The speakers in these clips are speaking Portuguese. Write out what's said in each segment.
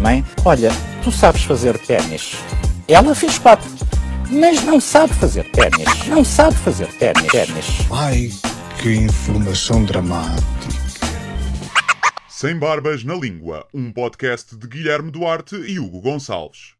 Mãe, olha, tu sabes fazer ténis. Ela fez quatro, mas não sabe fazer ténis. Não sabe fazer ténis. Ai, que informação dramática. Sem Barbas na Língua, um podcast de Guilherme Duarte e Hugo Gonçalves.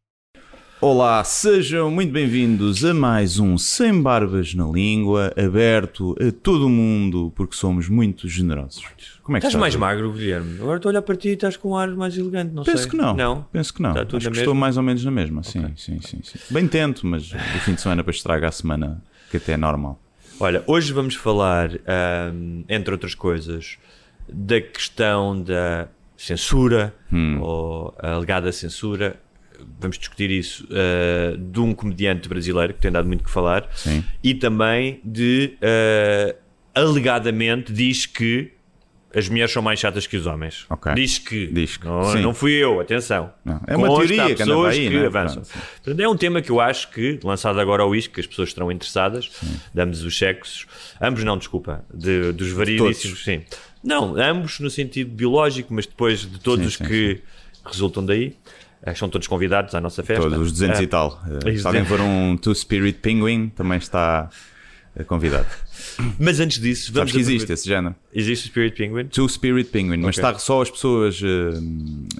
Olá, sejam muito bem-vindos a mais um Sem Barbas na Língua, aberto a todo o mundo, porque somos muito generosos. Como é que Estás estás? mais magro, Guilherme. Agora estou a olhar para ti e estás com um ar mais elegante, não Penso sei. que não. Não? Penso que não. Acho que mesma? estou mais ou menos na mesma, sim, sim, sim, sim. Bem tento, mas o fim de semana para estragar a semana, que até é normal. Olha, hoje vamos falar, ahm, entre outras coisas, da questão da censura Hum. ou a alegada censura. Vamos discutir isso ah, de um comediante brasileiro que tem dado muito o que falar Sim. e também de ah, alegadamente diz que as mulheres são mais chatas que os homens. Ok. Diz que. Diz que, Não, sim. não fui eu, atenção. Não, é uma Consta, teoria que pessoas aí, que né? avançam. Portanto, é um tema que eu acho que, lançado agora ao isco, que as pessoas estarão interessadas, damos os sexos, ambos não, desculpa, de- dos variedíssimos, sim. Não, ambos no sentido biológico, mas depois de todos Sim, os sim, que resultam daí, eh, são todos convidados à nossa festa. Todos os 200 Ah, e tal. Eh, Se alguém 200. for um Two Spirit Penguin, também está eh, convidado. Mas antes disso, vamos Sabes que existe esse género? Existe o Spirit Penguin? Spirit Penguin, mas Ok. está só as pessoas eh,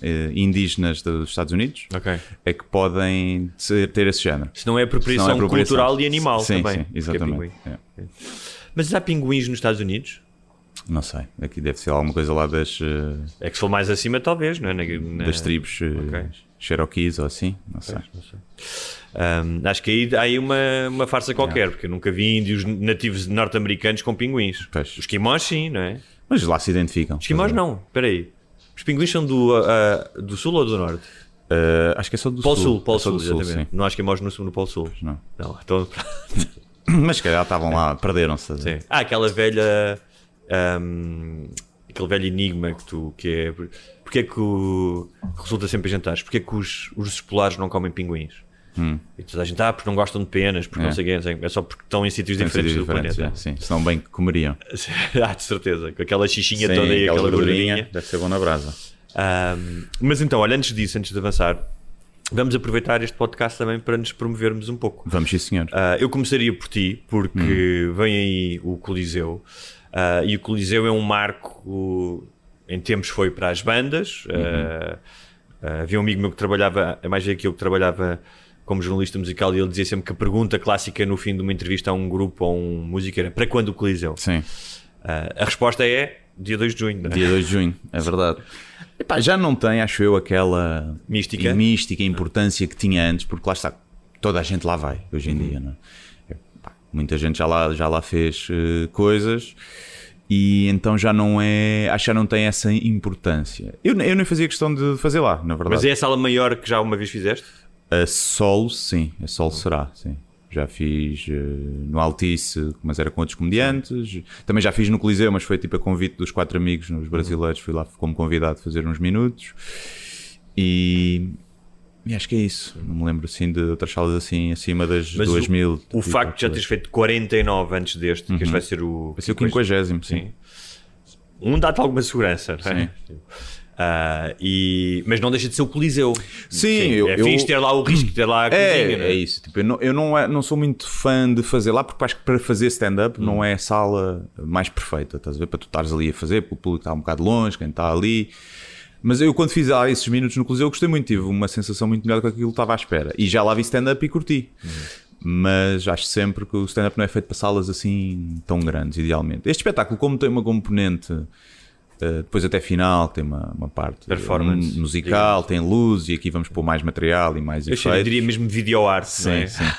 eh, indígenas dos Estados Unidos Ok. é que podem ser- ter esse género. Se não é apropriação, é apropriação. cultural e animal sim, também. Sim, é exatamente. pinguim. É. Mas há pinguins nos Estados Unidos? Não sei, aqui deve ser alguma coisa lá das, eh, É que se for mais acima, talvez, não é? Na- na- das tribos eh, Ok. Cherokees ou assim, não sei. Um, acho que aí há aí uma, uma farsa qualquer, porque eu nunca vi índios nativos norte-americanos com pinguins. Pois. Os esquimós, sim, não é? Mas lá se identificam. Os esquimós, não. Espera aí. Os pinguins são do, ah, ah, do sul ou do norte? Eh, acho que é só do Polo sul. Sul, Polo é Sul, sul, exatamente. sim. Não há esquimós no sul, no Polo Sul. Não. Não, então... Mas se calhar estavam lá, perderam-se. Sim. Há aquela velha. ahm, aquele velho enigma que tu. que é. Porque é que o. que resulta sempre em jantares? Porque é que os, os polares não comem pinguins? E toda a gente, ah, porque não gostam de penas, porque Hum. É. não sei o quê, é só porque estão em sítios diferentes sítios do diferentes, planeta. é, sim. Senão bem que comeriam. ah, de certeza, com aquela xixinha Sim, toda e aquela aquela gordurinha deve ser bom na brasa. Ahm, mas então, olha, antes disso, antes de avançar, vamos aproveitar este podcast também para nos promovermos um pouco. Vamos, sim, senhor. Ah, eu começaria por ti, porque Hum. vem aí o Coliseu, ah, e o Coliseu é um marco, em tempos foi para as bandas. ah, ah, havia um amigo meu que trabalhava, é mais que eu que trabalhava como jornalista musical, e ele dizia sempre que a pergunta clássica no fim de uma entrevista a um grupo ou um músico era para quando o Coliseu? Sim. Ah, a resposta é dia 2 de junho. não é? Dia 2 de junho, é verdade. Epá, já não tem, acho eu, aquela Mística? mística, importância que tinha antes, porque lá está, toda a gente lá vai hoje em dia, não é? Epá, muita gente já lá, já lá fez eh, coisas e então já não é, acho que já não tem essa importância. Eu, eu nem fazia questão de fazer lá, na verdade. Mas é a sala maior que já uma vez fizeste? A solo, sim, a solo será, sim. Já fiz eh, no Altice, mas era com outros comediantes. Também já fiz no Coliseu, mas foi tipo a convite dos quatro amigos, nos brasileiros. Fui lá como convidado fazer uns minutos. E, e acho que é isso. Não me lembro assim de outras salas assim acima das Mas 2 o, mil. o facto de já teres feito 49 antes deste, que este vai ser o. Vai ser o 50, sim. Sim. Um dá-te alguma segurança, não é? Ah, e... Mas não deixa de ser o Coliseu. Sim, eu- é eu- fixe ter lá o risco de ter lá a cozinha. É, não é isso. Tipo, eu não, eu não, é- não sou muito fã de fazer lá, porque acho que para fazer stand-up Hum. não é a sala mais perfeita, estás a ver? Para tu estares ali a fazer, porque o público está um bocado longe, quem está ali. Mas eu, quando fiz lá esses minutos no Coliseu, gostei muito, tive uma sensação muito melhor do que aquilo que estava à espera. E já lá vi stand-up e curti. Hum. Mas acho sempre que o stand-up não é feito para salas assim tão grandes, idealmente. Este espetáculo, como tem uma componente eh, depois até final, tem uma, uma parte Performance, mu- musical, digamos. tem luz e aqui vamos pôr mais material e mais Eu efeitos. diria mesmo videoarte, não é? Sim, sim.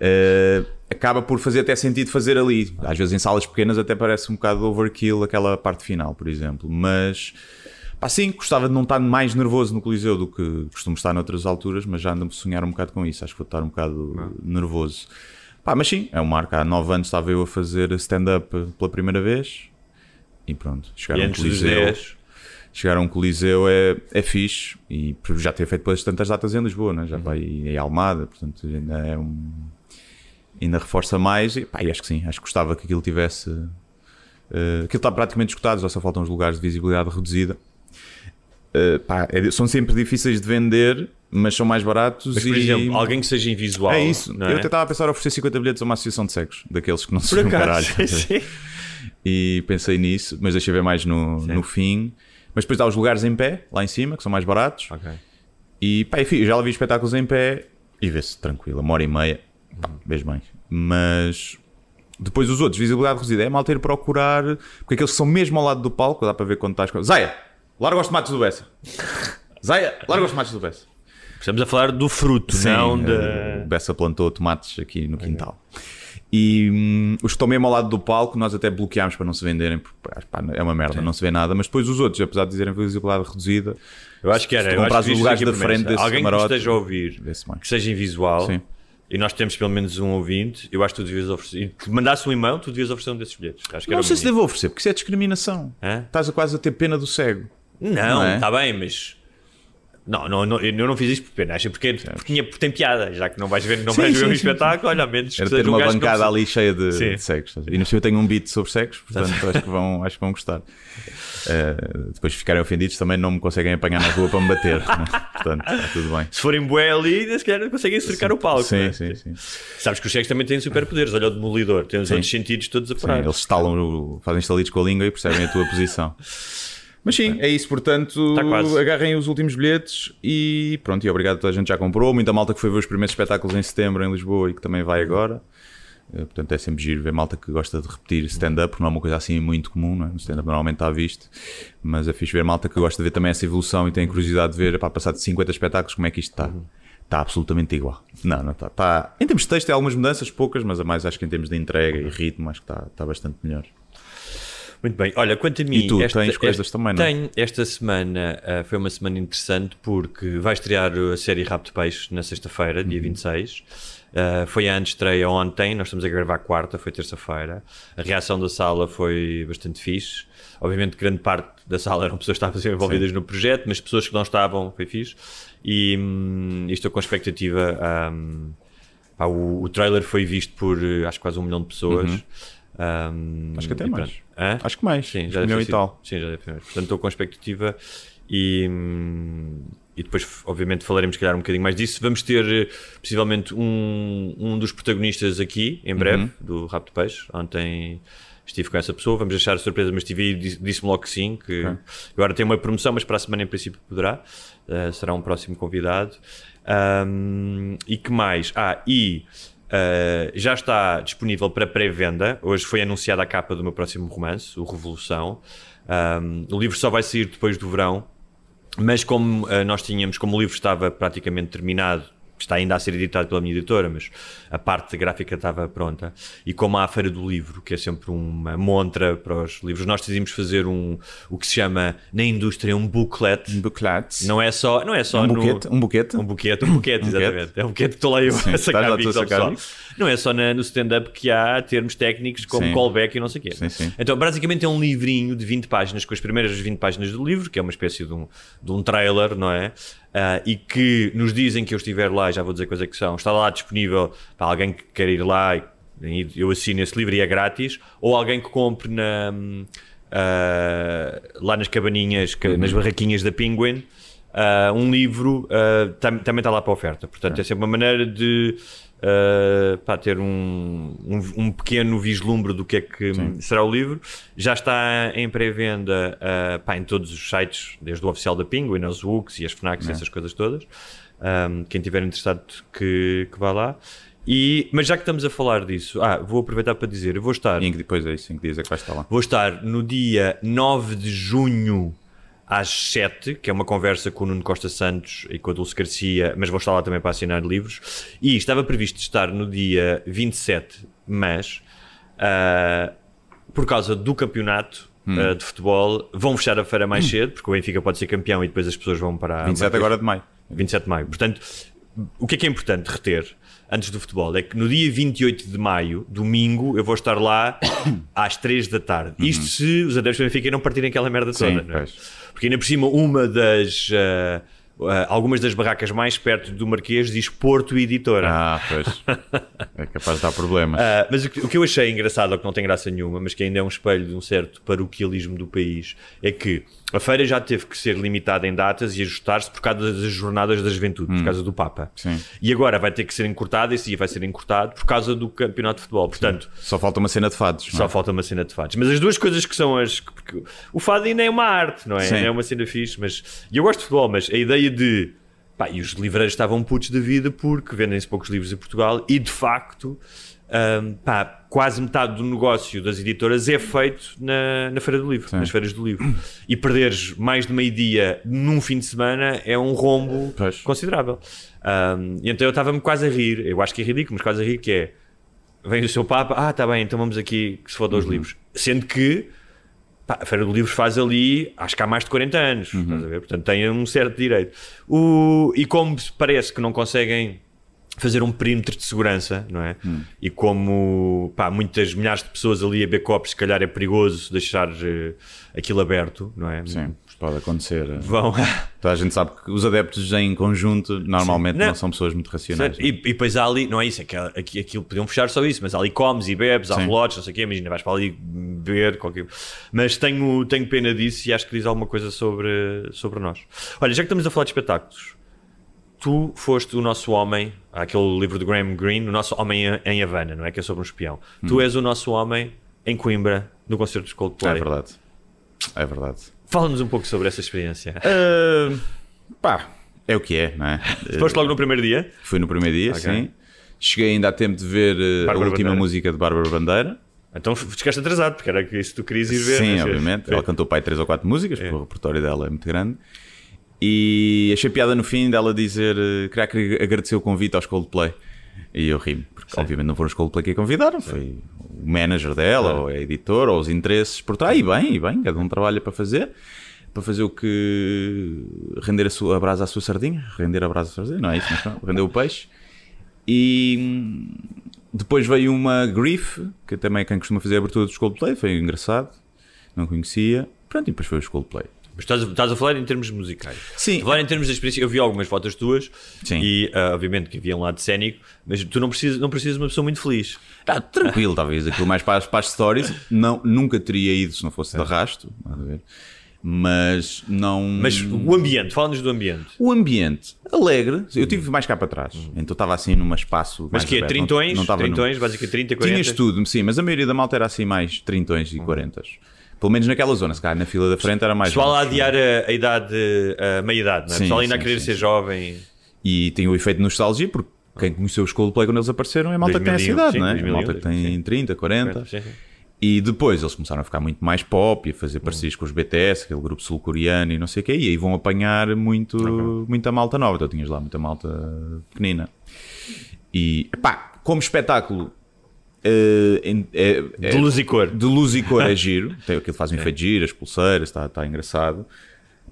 Eh, acaba por fazer até sentido fazer ali. Às vezes em salas pequenas até parece um bocado overkill aquela parte final, por exemplo. Mas Pá, sim, gostava de não estar mais nervoso no Coliseu do que costumo estar noutras alturas, mas já ando a sonhar um bocado com isso. Acho que vou estar um bocado nervoso. Pá, mas sim, é um marco. Há nove anos estava eu a fazer stand-up pela primeira vez e pronto. Chegar E a um Coliseu. 10, Chegar a um Coliseu é, é fixe e já ter feito depois tantas datas em Lisboa, né? já Uhum. vai em Almada, portanto ainda é um. ainda reforça mais e, pá, acho que sim, acho que gostava que aquilo tivesse. eh, aquilo está praticamente escutado, já só faltam os lugares de visibilidade reduzida. Eh, pá, é- são sempre difíceis de vender, mas são mais baratos mas por e. exemplo, alguém que seja invisual. É isso. não Eu é? até estava a pensar em oferecer 50 bilhetes a uma associação de cegos, daqueles que não se caralho. sim. E pensei nisso, mas deixei ver mais no, no fim. Mas depois há os lugares em pé, lá em cima, que são mais baratos. Ok. E pá, enfim, já lá vi espetáculos em pé e vê-se tranquilo, uma hora e meia, pá, vês bem. Mas depois os outros, visibilidade reduzida, é mal ter procurar, porque aqueles que são mesmo ao lado do palco, dá para ver quando estás. Zaya, larga os tomates do Bessa. Zaya, larga os tomates do Bessa. Estamos a falar do fruto, não eh, da. O Bessa plantou tomates aqui no quintal. E hum, os que estão mesmo ao lado do palco, nós até bloqueámos para não se venderem, porque pá, é uma merda, não se vê nada. Mas depois os outros, apesar de dizerem visibilidade reduzida, Eu acho que era. Se tu que os lugares da frente desse Alguém camarote, que esteja a ouvir, que seja invisual, Sim. e nós temos pelo menos um ouvinte, eu acho que tu devias oferecer. E que mandasse um e-mail, tu devias oferecer um desses bilhetes. Não sei se devo oferecer, porque isso é discriminação. Hã? Estás a quase a ter pena do cego. Não, Não é? está bem, mas. Não, não, não, eu não fiz isto por pena, acho porque, porque, tinha, porque tem piada, já que não vais ver, não Sim, vais ver sim, um sim, espetáculo, olha, a menos que Era ter um uma bancada ali cheia de, Sim. de ver? E no eu tenho um beat sobre cegos, portanto acho que vão, acho que vão gostar. Eh, depois de ficarem ofendidos também não me conseguem apanhar na rua para me bater. né? Portanto, está tudo bem. Se forem bué ali, se calhar conseguem cercar o palco. Sim, né? sim, sim. Sabes que os cegos também têm superpoderes, olha o demolidor, tem os Sim. outros sentidos todos a Sim, parar. eles estalam, o- fazem estalidos com a língua e percebem a tua posição. Mas sim, é isso. Portanto, Tá agarrem os últimos bilhetes e pronto. E obrigado a toda a gente que já comprou. Muita malta que foi ver os primeiros espetáculos em setembro em Lisboa e que também vai agora. Eh, Portanto, é sempre giro ver malta que gosta de repetir stand-up, porque não é uma coisa assim muito comum, não é? Stand-up normalmente está visto, mas é fixe ver malta que gosta de ver também essa evolução e tem curiosidade de ver, para passar de 50 espetáculos, como é que isto está. Está absolutamente igual. Não, não está. está. Em termos de texto, tem algumas mudanças, poucas, mas a mais acho que em termos de entrega e ritmo, acho que está, está bastante melhor. Muito bem, olha, quanto a mim. E tu, tens coisas esta- também, não é? Tenho. Esta semana ah, foi uma semana interessante porque vai estrear a série Rap de Peixe na sexta-feira, Uhum. dia 26. Ah, foi a antestreia ontem, nós estamos a gravar quarta, foi terça-feira. A reação da sala foi bastante fixe. Obviamente, grande parte da sala eram pessoas que estavam envolvidas no projeto, mas pessoas que não estavam, foi fixe. E, hum, estou com expectativa. hum, pá, o, o trailer foi visto por eh, acho que quase um milhão de pessoas. Hum, Acho que até mais. pronto. Acho que mais. Sim, já um deve e tal. Sim, já deve ter. Portanto, estou com expectativa e, hum, e depois, obviamente, falaremos, se calhar, um bocadinho mais disso. Vamos ter, eh, possivelmente, um, um dos protagonistas aqui, em breve, Uhum. do Rap de Peixe. Ontem estive com essa pessoa, vamos deixar surpresa, mas estive aí e disse- disse-me logo que sim, que agora tem uma promoção, mas para a semana, em princípio, poderá. Eh, será um próximo convidado. Hum, e que mais? Ah, e... Uh, já está disponível para pré-venda. Hoje foi anunciada a capa do meu próximo romance, o Revolução. Um, o livro só vai sair depois do verão, mas como uh, nós tínhamos, como o livro estava praticamente terminado, está ainda a ser editado pela minha editora, mas a parte gráfica estava pronta. E como há a Feira do Livro, que é sempre uma montra para os livros, nós decidimos fazer um, o que se chama na indústria um booklet. Booklet. Não é só, não é só um buquete. Um buquete. um buquete, um buquete, Um buquete. exatamente. É um buquete que estou lá eu Sim, a sacar a pessoal. Não é só na- no stand-up que há termos técnicos como Sim. callback e não sei o quê. Sim, sim. Então, basicamente é um livrinho de 20 páginas, com as primeiras 20 páginas do livro, que é uma espécie de um, de um trailer, não é? Ah, e que nos dizem que eu estiver lá, já vou dizer coisa que são, está lá disponível para alguém que quer ir lá e eu assino esse livro e é grátis, ou alguém que compre na, ah, lá nas cabaninhas, nas barraquinhas da Penguin, ah, um livro ah, tam- também está lá para oferta. Portanto, é sempre uma maneira de ah, pá, ter um, um, um pequeno vislumbre do que é que será o livro. Já está em pré-venda pá, em todos os sites, desde o oficial da Penguin, aos Wooks e as FNACs e essas coisas todas. Um, quem tiver interessado que, que vá lá. E, mas já que estamos a falar disso, ah, vou aproveitar para dizer, eu vou estar em que depois é isso, em que dias é que vais estar lá? Vou estar no dia 9 de junho às 7, que é uma conversa com o Nuno Costa Santos e com a Dulce Garcia, mas vou estar lá também para assinar livros. E estava previsto estar no dia 27, mas ah, por causa do campeonato uh, de futebol vão fechar a feira mais cedo, porque o Benfica pode ser campeão e depois as pessoas vão para. 27 agora de maio. 27 de maio. Portanto, o que é que é importante reter antes do futebol? É que no dia 28 de maio, domingo, eu vou estar lá às 3 da tarde. Isto se os adeptos do Benfica não partirem aquela merda toda. Sim, não é? Porque ainda por cima, uma das. uh, algumas das barracas mais perto do Marquês diz Porto Editora. Ah, pois. É capaz de dar problemas. Uh, mas o que, o que eu achei engraçado, ou que não tem graça nenhuma, mas que ainda é um espelho de um certo paroquialismo do país, é que a feira já teve que ser limitada em datas e ajustar-se por causa das jornadas da juventude, por causa do Papa. Sim. E agora vai ter que ser encurtada, esse dia vai ser encurtado por causa do campeonato de futebol. Portanto, Só falta uma cena de fados. não só é? falta uma cena de fados. Mas as duas coisas que são as. Porque o fado ainda é uma arte, não é? Sim. É uma cena fixe. Mas, e eu gosto de futebol, mas a ideia de. Pá, e os livreiros estavam putos da vida porque vendem-se poucos livros em Portugal e de facto. hum, pá, quase metade do negócio das editoras é feito na, na Feira do Livro, nas feiras do livro. E perderes mais de meio-dia num fim de semana é um rombo Pois. considerável. E então eu estava-me quase a rir, eu acho que é ridículo, mas quase a rir que é vem o seu Papa, ah, tá bem, então vamos aqui que se foda os livros. Sendo que pá, a Feira do Livros faz ali, acho que há mais de 40 anos, ver? Portanto, tem um certo direito. O, e como parece que não conseguem fazer um perímetro de segurança, não é? E como pá, muitas milhares de pessoas ali a beber copos, se calhar é perigoso deixar eh, aquilo aberto, não é? Sim, pode acontecer. Vão. Toda a gente sabe que os adeptos em conjunto normalmente Não. não. são pessoas muito racionais. E, e depois há ali, não é isso, é que aqui, aquilo podiam fechar só isso, mas há ali comes e bebes, há Sim. relotes, não sei o quê, imagina, vais para ali beber, qualquer. Mas tenho, tenho pena disso e acho que diz alguma coisa sobre, sobre nós. Olha, já que estamos a falar de espetáculos, tu foste o nosso homem, aquele livro do Graham Greene, o nosso homem em- Havana, não é? Que é sobre um espião. Tu és o nosso homem em Coimbra, no concerto de Coldplay. É verdade. É verdade. Fala-nos um pouco sobre essa experiência. Ah, pá, é o que é, não é? Foste logo no primeiro dia? Fui no primeiro dia, Ok. sim. Cheguei ainda a tempo de ver eh, a Bárbara última Bandeira. música de Bárbara Bandeira. Então ficaste atrasado, porque era isso que tu querias ir ver. Sim, mas- obviamente. Ela cantou pai três ou quatro músicas, porque o repertório dela é muito grande. E achei piada no fim dela dizer eh, queria que- agradecer o convite aos Coldplay. E eu ri porque obviamente não foram os Coldplay que a convidaram, foi o manager dela, ou a editora, ou os interesses por trás. E bem, e bem, cada um trabalha para fazer. Para fazer o que. render a, sua, a brasa à sua sardinha. Render a brasa à sua sardinha, não é isso, mas pronto, render o peixe. E hum, depois veio uma Grief, que também é quem costuma fazer a abertura dos Coldplay, foi engraçado, não conhecia. Pronto, e depois foi os Coldplay. Mas estás, estás a falar em termos musicais. Sim. A falar em termos de experiência, eu vi algumas fotos tuas Sim. e ah, obviamente que havia um lado cénico, mas tu não precisas, não precisas de uma pessoa muito feliz. Ah, tranquilo, talvez aquilo mais para, as- para as stories. Não, nunca teria ido se não fosse de arrasto, estás a ver? mas não. Mas o ambiente, fala-nos do ambiente. O ambiente alegre, eu tive mais cá para trás, então estava assim num espaço. Mas que é não- trintões, não estava num- trintões, basicamente 30, 40. Tinhas tudo, sim, mas a maioria da malta era assim mais trintões e quarentas. Pelo menos naquela zona, se calhar na fila da frente era mais. Pessoal a adiar a, a idade, a meia-idade, não é? Sim, Pessoal ainda a querer sim, ser jovem. E tem o efeito de nostalgia, porque quem conheceu os Coldplay quando eles apareceram é a malta que tem essa 2001, idade, não é? A 2001, malta que tem sim. 30, 40. Sim, sim. E depois eles começaram a ficar muito mais pop e a fazer parcerias com os BTS, aquele grupo sul-coreano e não sei o quê, e aí vão apanhar muito, muita malta nova. Então tinhas lá muita malta pequenina. E pá, como espetáculo. É- é- De luz e cor. de luz e cor é giro. Tem aquilo que faz um efeito de giro, as pulseiras, está tá engraçado.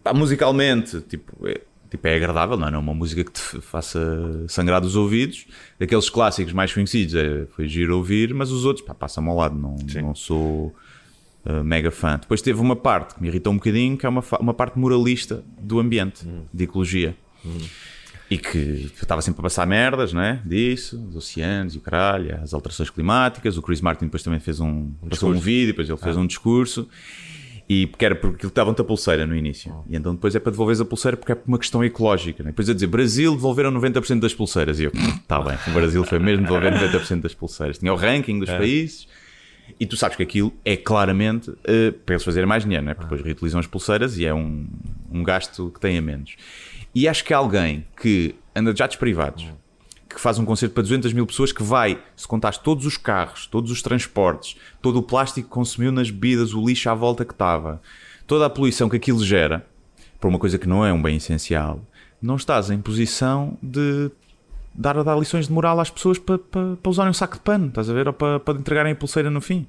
Pá, musicalmente, tipo, é, tipo, é agradável, não é? Não é uma música que te faça sangrar dos ouvidos. Daqueles clássicos mais conhecidos, é, foi giro ouvir, mas os outros, pá, passam ao lado, não, não sou uh, mega fã. Depois teve uma parte que me irritou um bocadinho, que é uma, uma parte moralista do ambiente, de ecologia. E que estava sempre a passar merdas, né? Disso, dos oceanos e o caralho, as alterações climáticas. O Chris Martin depois também fez um, passou um vídeo, depois ele fez um discurso. E porque era porque estavam-te a pulseira no início. E então depois é para devolveres a pulseira porque é por uma questão ecológica. Né? Depois a dizer Brasil devolveram 90% das pulseiras. E eu, está bem, o Brasil foi mesmo devolver 90% das pulseiras. Tinha o ranking dos países. E tu sabes que aquilo é claramente eh, para eles fazerem mais dinheiro, né? porque depois reutilizam as pulseiras e é um, um gasto que tem a menos. E acho que alguém que anda de jatos privados, que faz um concerto para 200 mil pessoas, que vai, se contares todos os carros, todos os transportes, todo o plástico que consumiu nas bebidas, o lixo à volta que estava, toda a poluição que aquilo gera, por uma coisa que não é um bem essencial, não estás em posição de dar, dar lições de moral às pessoas para, para, para usarem um saco de pano, estás a ver? Ou para, para entregarem a pulseira no fim.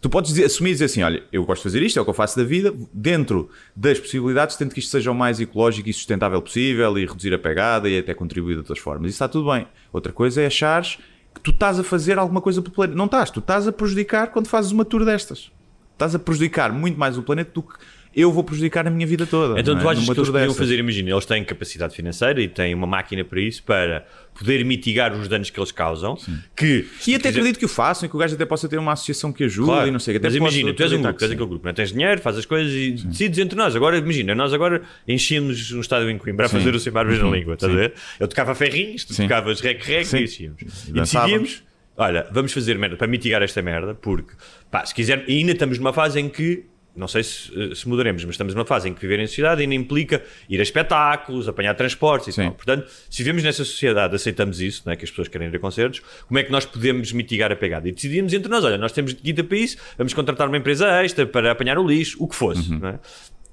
Tu podes dizer, assumir e dizer assim: olha, eu gosto de fazer isto, é o que eu faço da vida, dentro das possibilidades, tento que isto seja o mais ecológico e sustentável possível e reduzir a pegada e até contribuir de outras formas. Isso está tudo bem. Outra coisa é achares que tu estás a fazer alguma coisa para o planeta. Não estás, tu estás a prejudicar quando fazes uma tour destas. Estás a prejudicar muito mais o planeta do que eu vou prejudicar a minha vida toda. Então tu é? achas Numa que eles podiam fazer, imagina, eles têm capacidade financeira e têm uma máquina para isso, para poder mitigar os danos que eles causam, que... E até quiser- acredito que o façam e que o gajo até possa ter uma associação que ajude Claro, e não sei. Até mas imagina, tu és um grupo, que aquele sim. grupo, não tens dinheiro, fazes as coisas e decides entre nós. Agora, imagina, nós agora enchíamos um estádio em Coimbra a Sim. fazer o sem barbas na língua, estás a sim. ver? Eu tocava ferrinhos, tu Sim. tocavas rec-rec Sim. e enchíamos. E dançávamos. decidíamos, olha, vamos fazer merda para mitigar esta merda, porque, pá, se quiser, e ainda estamos numa fase em que não sei se, eh, se mudaremos, mas estamos numa fase em que viver em sociedade ainda implica ir a espetáculos, apanhar transportes e Sim. tal. Portanto, se vivemos nessa sociedade, aceitamos isso, não é? que as pessoas querem ir a concertos, como é que nós podemos mitigar a pegada? E decidimos entre nós, olha, nós temos guita para isso, vamos contratar uma empresa extra para apanhar o lixo, o que fosse. Uhum. é?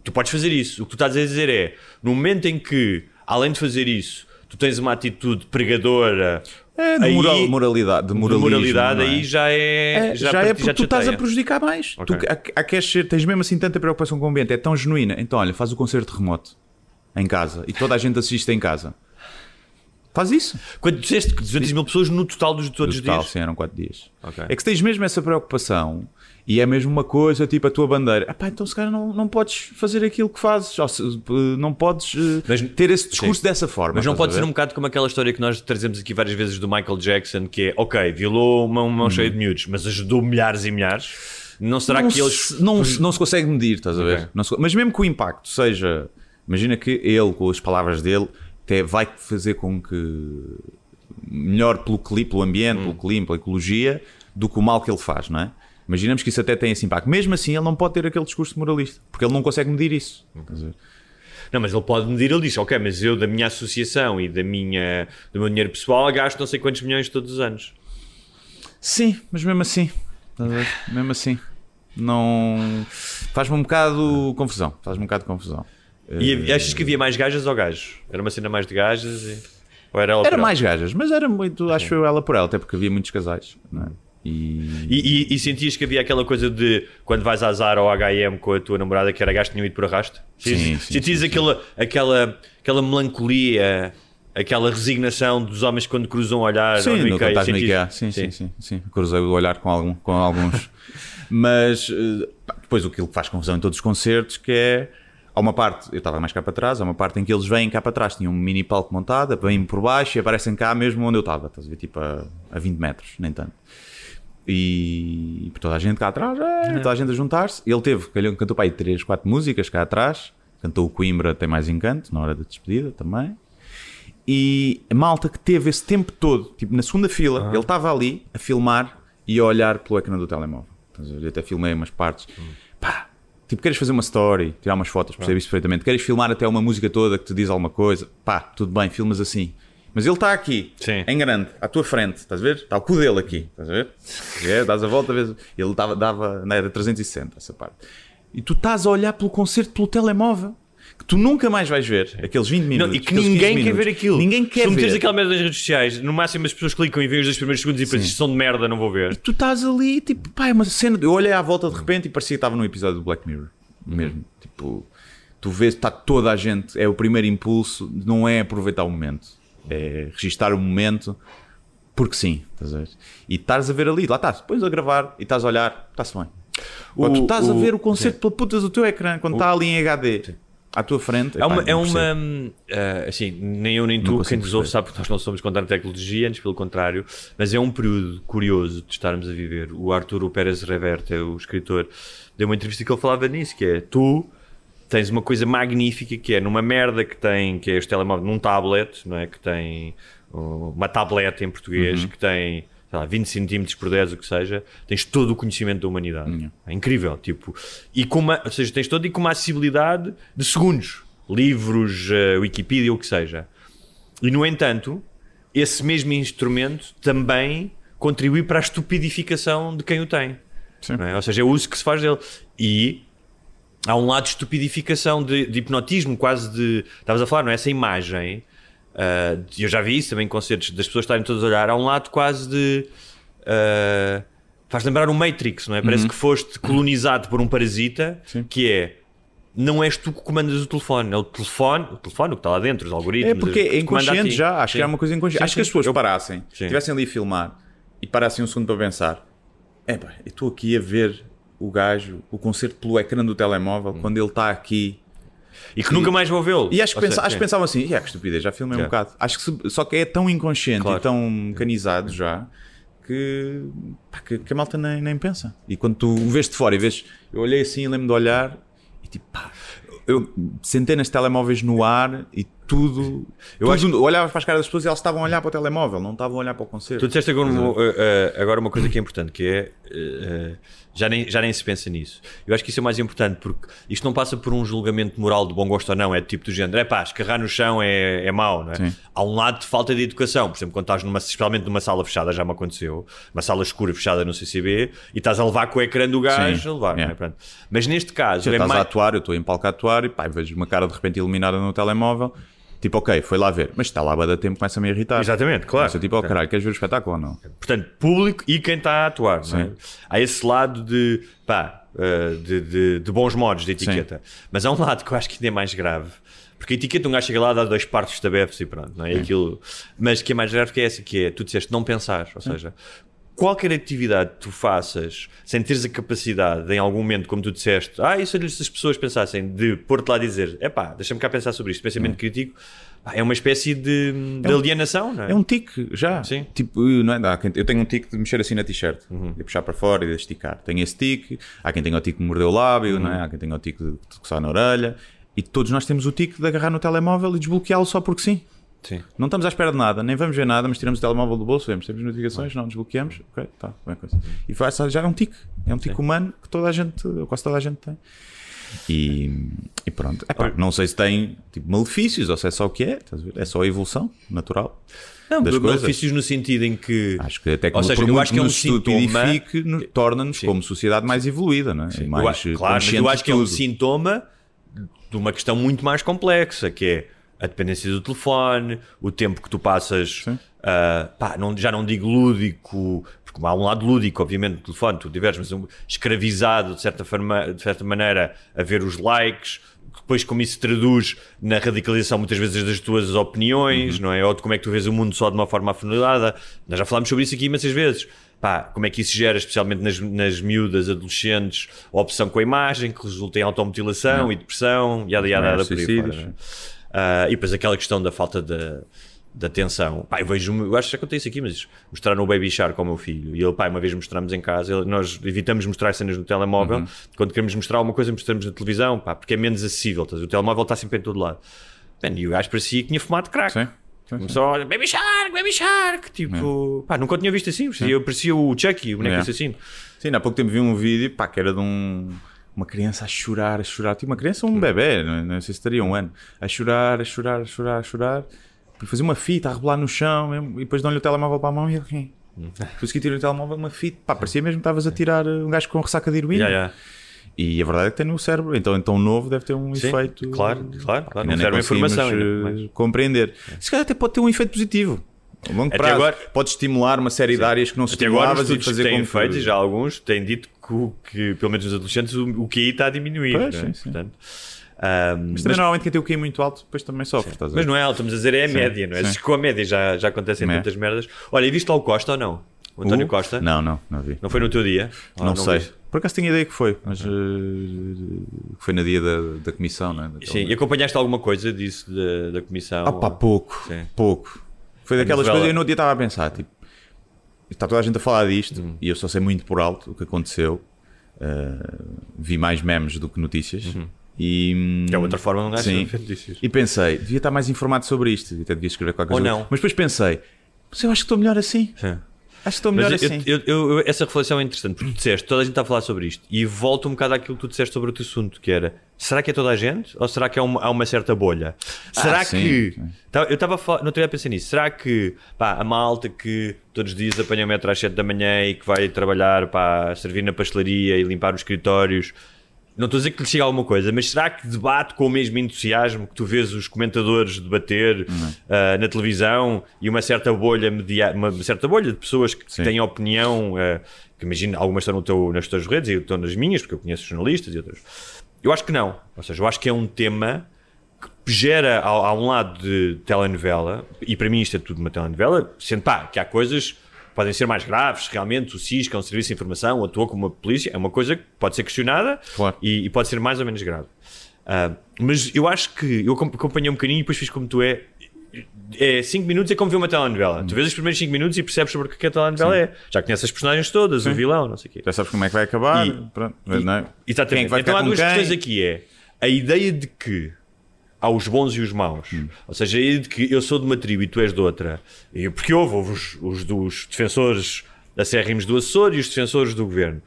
Tu podes fazer isso. O que tu estás a dizer é, no momento em que, além de fazer isso, tu tens uma atitude pregadora, É, de aí- moral- moralidade, de de moralidade, não é? aí já é. É, já, é para ti porque tu te estás a prejudicar mais. Ok. Tu, a, a, queres ser, tens mesmo assim tanta preocupação com o ambiente, é tão genuína. Então, olha, faz o concerto remoto em casa e toda a gente assiste em casa. Faz isso. Quando disseste que 200 mil pessoas no total dos todos No os total, dias. sim, eram 4 dias. Ok. É que se tens mesmo essa preocupação e é mesmo uma coisa, tipo a tua bandeira, ah, pá, então se calhar não, não podes fazer aquilo que fazes, ou se, eh, não podes eh, Mas- ter esse discurso sim. dessa forma. Mas não pode ser um bocado como aquela história que nós trazemos aqui várias vezes do Michael Jackson, que é, ok, violou uma Hum. mão cheia de miúdos, mas ajudou milhares e milhares. Não será não que eles. se, não, não se consegue medir, estás a ver? Ok. Não se- mas mesmo que o impacto seja. Imagina que ele, com as palavras dele, até vai fazer com que. melhor pelo, cli- pelo ambiente, Hum. pelo clima, pela ecologia, do que o mal que ele faz, não é? Imaginamos que isso até tem esse impacto. Mesmo assim, ele não pode ter aquele discurso moralista, porque ele não consegue medir isso. Ver? Não, mas ele pode medir, ele diz, ok, mas eu da minha associação e da minha, do meu dinheiro pessoal gasto não sei quantos milhões todos os anos. Sim, mas mesmo assim, ver? mesmo assim, não. faz-me um bocado confusão. Faz-me um bocado de confusão. E achas que havia mais gajas ou gajos? Era uma cena mais de gajas? E... Ou era ela Era mais gajas, mas era muito, acho eu, ela por ela, até porque havia muitos casais. Não é? E. E, e- e sentias que havia aquela coisa de quando vais à Zara ou HM com a tua namorada que era gajo que tinham ido por arrasto? Sim, sim, Sentias aquela, aquela, aquela melancolia, aquela resignação dos homens quando cruzam o olhar Sim, no Ikea? estás no Sentias- IKEA. Sim, sim, sim, sim. Cruzei o olhar com, algum, com alguns. Mas eh, depois o que faz confusão em todos os concertos que é. Há uma parte, eu estava mais cá para trás, há uma parte em que eles vêm cá para trás, tinham um mini palco montado, vêm por baixo e aparecem cá mesmo onde eu estava, estás a ver, tipo a, a 20 metros, nem tanto. E, e toda a gente cá atrás, é, toda a gente a juntar-se. Ele teve, calhou- cantou para aí 3, 4 músicas cá atrás, cantou o Coimbra Tem Mais Encanto, na hora da despedida também. E a malta que teve esse tempo todo, tipo na segunda fila, ele estava ali a filmar e a olhar pelo ecrã do telemóvel. Eu até filmei umas partes. Pá, tipo, queres fazer uma story, tirar umas fotos, percebes isso perfeitamente. Queres filmar até uma música toda que te diz alguma coisa, pá, tudo bem, filmas assim. Mas ele está aqui, Sim. em grande, à tua frente, estás a ver? Está o cu dele aqui, estás a ver? É, dás a volta, vês. Ele dava, dava, não, era 360 essa parte. E tu estás a olhar pelo concerto pelo telemóvel. Que tu nunca mais vais ver aqueles 20 minutos. Não, e que aqueles 15 ninguém quer minutos. ver aquilo. Ninguém quer Se meteres aquela merda nas redes sociais, no máximo as pessoas clicam e veem os dois primeiros segundos e pensam, isto são de merda, não vou ver. tu estás ali, tipo, pá, é uma cena. Eu olhei à volta de repente e parecia que estava num episódio do Black Mirror. Mesmo. Tipo, tu vês, está toda a gente. É o primeiro impulso, não é aproveitar o momento, é registar o momento porque sim. Estás a ver? E estás a ver ali, lá estás, depois a gravar e estás a olhar, está-se bem. Ou tu estás a o- ver o concerto pela puta do teu ecrã quando está ali em HD à tua frente. É uma, é uma ah, assim, nem eu nem tu, quem nos ouve sabe que nós não somos contra a tecnologia, antes pelo contrário, mas é um período curioso de estarmos a viver. O Arturo Pérez Reverte, o escritor, deu uma entrevista que ele falava nisso, que é tu tens uma coisa magnífica que é numa merda que tem, que é este telemóvel, num tablet, não é? Que tem uma tableta em português, Uhum. que tem sei lá, 20 centímetros por 10, o que seja, tens todo o conhecimento da humanidade. Uhum. É incrível, tipo, e com uma, ou seja, tens todo e com uma acessibilidade de segundos, livros, uh, Wikipedia, o que seja. E no entanto, esse mesmo instrumento também contribui para a estupidificação de quem o tem. É? Ou seja, é o uso que se faz dele. E há um lado de estupidificação, de, de hipnotismo, quase de. Estavas a falar, não é? Essa imagem. de- eu já vi isso também em concertos das pessoas estarem todas a olhar. Há um lado quase de. ah, faz lembrar o Matrix, não é? Parece Uhum. que foste colonizado por um parasita que é. Não és tu que comandas o telefone, é o telefone, o telefone, o que está lá dentro, os algoritmos. É porque que é inconsciente já, acho que Sim. é uma coisa inconsciente. Sim, acho que as sim. pessoas Eu- parassem, Sim. estivessem ali a filmar e parassem um segundo para pensar: é pá, eu estou aqui a ver o gajo, o concerto pelo ecrã do telemóvel, Hum. quando ele está aqui. E que nunca mais vou vê-lo. E acho que, pensa, acho que pensavam assim: "Yeah, que estupidez, já filmei um Yeah. bocado. Acho que se- só que é tão inconsciente Claro. e tão mecanizado já que, pá, que, que a malta nem, nem pensa. E quando tu o vês de fora e vês, eu olhei assim e lembro de olhar e tipo, pá, eu centenas de telemóveis no ar e tudo. Eu acho- olhava para as caras das pessoas e elas estavam a olhar para o telemóvel, não estavam a olhar para o concerto. Tu disseste agora, uma- eh, eh, agora uma coisa que é importante, que é eh, já, nem, já nem se pensa nisso. Eu acho que isso é mais importante porque isto não passa por um julgamento moral de bom gosto ou não, é tipo do género, é pá, escarrar no chão é, é mau, não é? Sim. Há um lado de falta de educação, por exemplo, quando estás numa, especialmente numa sala fechada, já me aconteceu, uma sala escura fechada no CCB e estás a levar com o ecrã do gajo Sim. a levar, não é? Yeah. Mas neste caso, é estás a mais... atuar, eu estou em palco a atuar e pá, vejo uma cara de repente iluminada no telemóvel. Tipo, ok, foi lá ver, mas está lá a tempo, começa-me a irritar. Exatamente, claro. Começa tipo, oh caralho, queres ver o espetáculo ou não? Portanto, público e quem está a atuar. Não é? Sim. Há esse lado de, pá, eh, de, de- de bons modos de etiqueta. Mas há um lado que eu acho que ainda é mais grave. Porque a etiqueta um gajo chega lá, dá dois partos de tabefes e pronto. Não é? Aquilo... Mas que é mais grave que é essa, que é, tu disseste não pensar. Ou seja, qualquer atividade que tu faças sem teres a capacidade, em algum momento, como tu disseste, ah, isso se as pessoas pensassem, de pôr-te lá a dizer, é pá, deixa-me cá pensar sobre isto, pensamento crítico, pá, é uma espécie de, de um- alienação, não é? É um tique, já. Sim. Tipo, não é? Há quem- Eu tenho um tique de mexer assim na t-shirt, de puxar para fora e de esticar. Tenho esse tique, há quem tenha o tique de morder o lábio, não é? há quem tenha o tique de de coçar na orelha. E todos nós temos o tique de agarrar no telemóvel e desbloqueá-lo só porque sim. Sim. Não estamos à espera de nada, nem vamos ver nada, mas tiramos o telemóvel do bolso, vemos, temos notificações, não desbloqueamos, ok, tá, bem coisa. E faz, já é um tique, é um tique humano que toda a gente, quase toda a gente tem. E, e pronto, Epá, não sei se tem tipo, malefícios ou se é só o que é, é só a evolução natural. Não, das coisas. benefícios no sentido em que. Acho que até que Ou seja, eu acho que é um sintoma- torna-nos como sociedade mais evoluída, não é? Eu mais eh, claro, mas eu acho que é um sintoma de uma questão muito mais complexa, que é a dependência do telefone, o tempo que tu passas, ah, pá, não- já não digo lúdico, porque há um lado lúdico, obviamente, do telefone, tu tiveres, mas um, escravizado de certa, forma, de certa maneira a ver os likes, depois como isso se traduz na radicalização muitas vezes das tuas opiniões, não é? Ou de como é que tu vês o mundo só de uma forma afunilada. Nós já falámos sobre isso aqui imensas vezes. Pá, como é que isso gera, especialmente nas, nas miúdas, adolescentes, a opção com a imagem, que resulta em automutilação e depressão, yada yada yada por aí fora. É? Ah, e depois aquela questão da falta de, de atenção. Pá, eu vejo, eu acho que já contei isso aqui, mas mostrar no Baby Shark ao meu filho. E ele, pá, uma vez mostramos em casa, ele- nós evitamos mostrar cenas no telemóvel. Quando queremos mostrar alguma coisa, mostramos na televisão, pá, porque é menos acessível. O telemóvel está sempre em todo lado. Man, e o gajo parecia que tinha fumado crack. Sim. Começou a olhar, Baby Shark, Baby Shark, tipo, pá, nunca o tinha visto assim, parecia, parecia o Chucky, o boneco É. assassino. Sim, há pouco tempo vi um vídeo pá, que era de um, uma criança a chorar, a chorar. Tipo, uma criança ou um bebê, não, não sei se estaria um ano. A chorar, a chorar, a chorar, a chorar. Fazia uma fita, a rebolar no chão mesmo, e depois dão-lhe o telemóvel para a mão e ele. Depois que tira o telemóvel, uma fita. Pá, parecia mesmo que estavas a tirar uh, um gajo com ressaca de heroína. Yeah, yeah. E a verdade é que tem no cérebro, então, então novo deve ter um Sim, efeito. claro, claro, claro. Não conseguimos, informação ainda, uh, mas- compreender. Se calhar até pode ter um efeito positivo. A longo prazo. agora- pode estimular uma série de áreas que não se estimulavas e que fazer têm com que- feito, e já alguns, têm dito que, que, pelo menos nos adolescentes, o, o QI está a diminuir. Pois, não é? sim, sim. Portanto, ahm, Mas também normalmente quem tem o QI muito alto depois também sofre. ver? mas não é alto, estamos a dizer é a média, não é? sim. Se com a média já, já acontecem É. tantas merdas. Olha, e viste lá o Costa ou não? O António Uh, Costa? Não, não, não vi. Não foi no teu dia? Ou Não, sei. viste? Por acaso tinha ideia que foi, mas uh, que foi no dia da, da comissão, não é? Sim, e acompanhaste alguma coisa disso da, da comissão? Ah, pá, pouco, Sim. pouco. Foi daquelas novela. coisas, eu no dia estava a pensar, tipo, está toda a gente a falar disto Uhum. e eu só sei muito por alto o que aconteceu. Uh, vi mais memes do que notícias. E, Uhum. Que é outra forma de um gajo Sim. ver notícias. E pensei, devia estar mais informado sobre isto, e até devia escrever qualquer Ou coisa. não. Mas depois pensei, mas eu acho que estou melhor assim. Sim. Acho que estou melhor Mas assim. eu- eu- eu- essa reflexão é interessante, porque tu disseste, toda a gente está a falar sobre isto, e volta um bocado àquilo que tu disseste sobre o teu assunto, que era, será que é toda a gente? Ou será que há uma, há uma certa bolha? Será Ah, que... sim. Tá- Eu estava a falar, não teria a pensar nisso, será que pá, a malta que todos os dias apanha o metro às 7 da manhã e que vai trabalhar, pá, servir na pastelaria e limpar os escritórios, não estou a dizer que lhe chega alguma coisa, mas será que debate com o mesmo entusiasmo que tu vês os comentadores debater uh, na televisão e uma certa bolha media uma certa bolha de pessoas que Sim. têm opinião, uh, que imagino, algumas estão no teu, nas tuas redes e eu estou nas minhas, porque eu conheço jornalistas e outras. Eu acho que não. Ou seja, eu acho que é um tema que gera a, a um lado de telenovela, e para mim isto é tudo uma telenovela, sendo pá, que há coisas podem ser mais graves, realmente o SIS, que é um serviço de informação, atua como uma polícia, é uma coisa que pode ser questionada Claro. e, e pode ser mais ou menos grave. Ah, mas eu acho que eu acom- acompanhei um bocadinho e depois fiz como tu é. É 5 minutos é como ver uma telenovela. Tu vês os primeiros 5 minutos e percebes sobre o que a telenovela é. Já conheces as personagens todas, o vilão, não sei o quê. Já sabes como é que vai acabar. E- pronto, E- não é? Exatamente. Quem é que vai então há duas questões aqui: é a ideia de que há os bons e os maus. Hum. Ou seja, de que eu sou de uma tribo e tu és de outra. E, porque houve, os, os dos defensores acérrimos do Açor e os defensores do governo.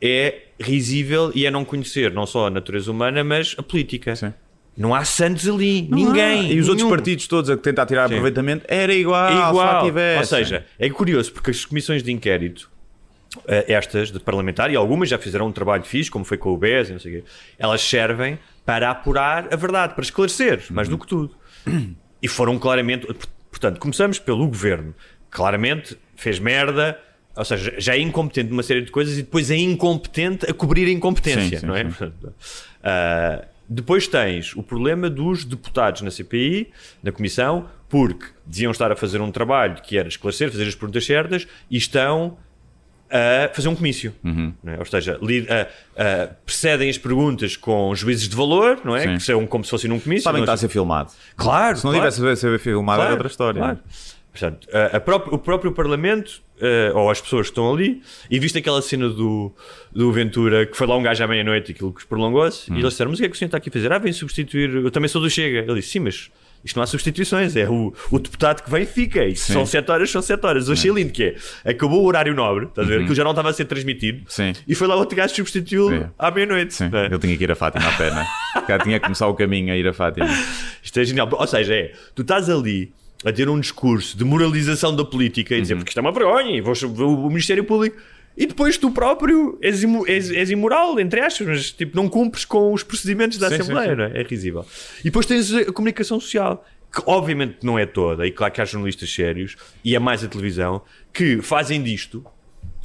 É risível e é não conhecer não só a natureza humana, mas a política. Sim. Não há santos ali, ninguém. E os outros nenhum. partidos todos a tentar tirar Sim. aproveitamento era igual. É se igual. tivesse. Ou seja, é curioso porque as comissões de inquérito, eh, estas de parlamentar, e algumas já fizeram um trabalho fixe, como foi com o BES e não sei o quê, elas servem para apurar a verdade, para esclarecer, mais do que tudo. E foram claramente. Portanto, começamos pelo governo. Claramente fez merda. Ou seja, já é incompetente numa série de coisas e depois é incompetente a cobrir a incompetência, Sim, sim, não é? ah, depois tens o problema dos deputados na CPI, na Comissão, porque diziam estar a fazer um trabalho que era esclarecer, fazer as perguntas certas e estão a fazer um comício. Uhum. é? Ou seja, li- ah, ah, precedem as perguntas com juízes de valor, não é? Sim. Que são como se fosse num comício. Sabem que está a ser filmado. Claro, Se não claro. tivesse a ser filmado era Claro, outra história. claro. Portanto, a- a própria- o próprio Parlamento, eh, ou as pessoas que estão ali, e viste aquela cena do, do Ventura, que foi lá um gajo à meia-noite, aquilo que prolongou-se, Hum. e eles disseram: Mas o que é que o senhor está aqui a fazer? Ah, vem substituir. Eu também sou do Chega. Ele disse: Sim, mas. Isto não há substituições, é o, o deputado que vem e fica. E se são 7 horas, são 7 horas. Achei lindo que é. Acabou o horário nobre, estás a ver? Aquilo já não estava a ser transmitido. Uhum. Sim. E foi lá outro gajo que substituiu à meia-noite. Sim, não é? ele tinha que ir a Fátima a pé, não é? Já tinha que começar o caminho a ir a Fátima. Isto é genial. Ou seja, é, tu estás ali a ter um discurso de moralização da política e dizer porque isto é uma vergonha e vou o Ministério Público e depois tu próprio és, imu- és- és imoral, entre aspas, mas tipo, não cumpres com os procedimentos da Sim, sim, Assembleia, sim. não é? É risível. E depois tens a comunicação social, que obviamente não é toda, e claro que há jornalistas sérios, e é mais a televisão, que fazem disto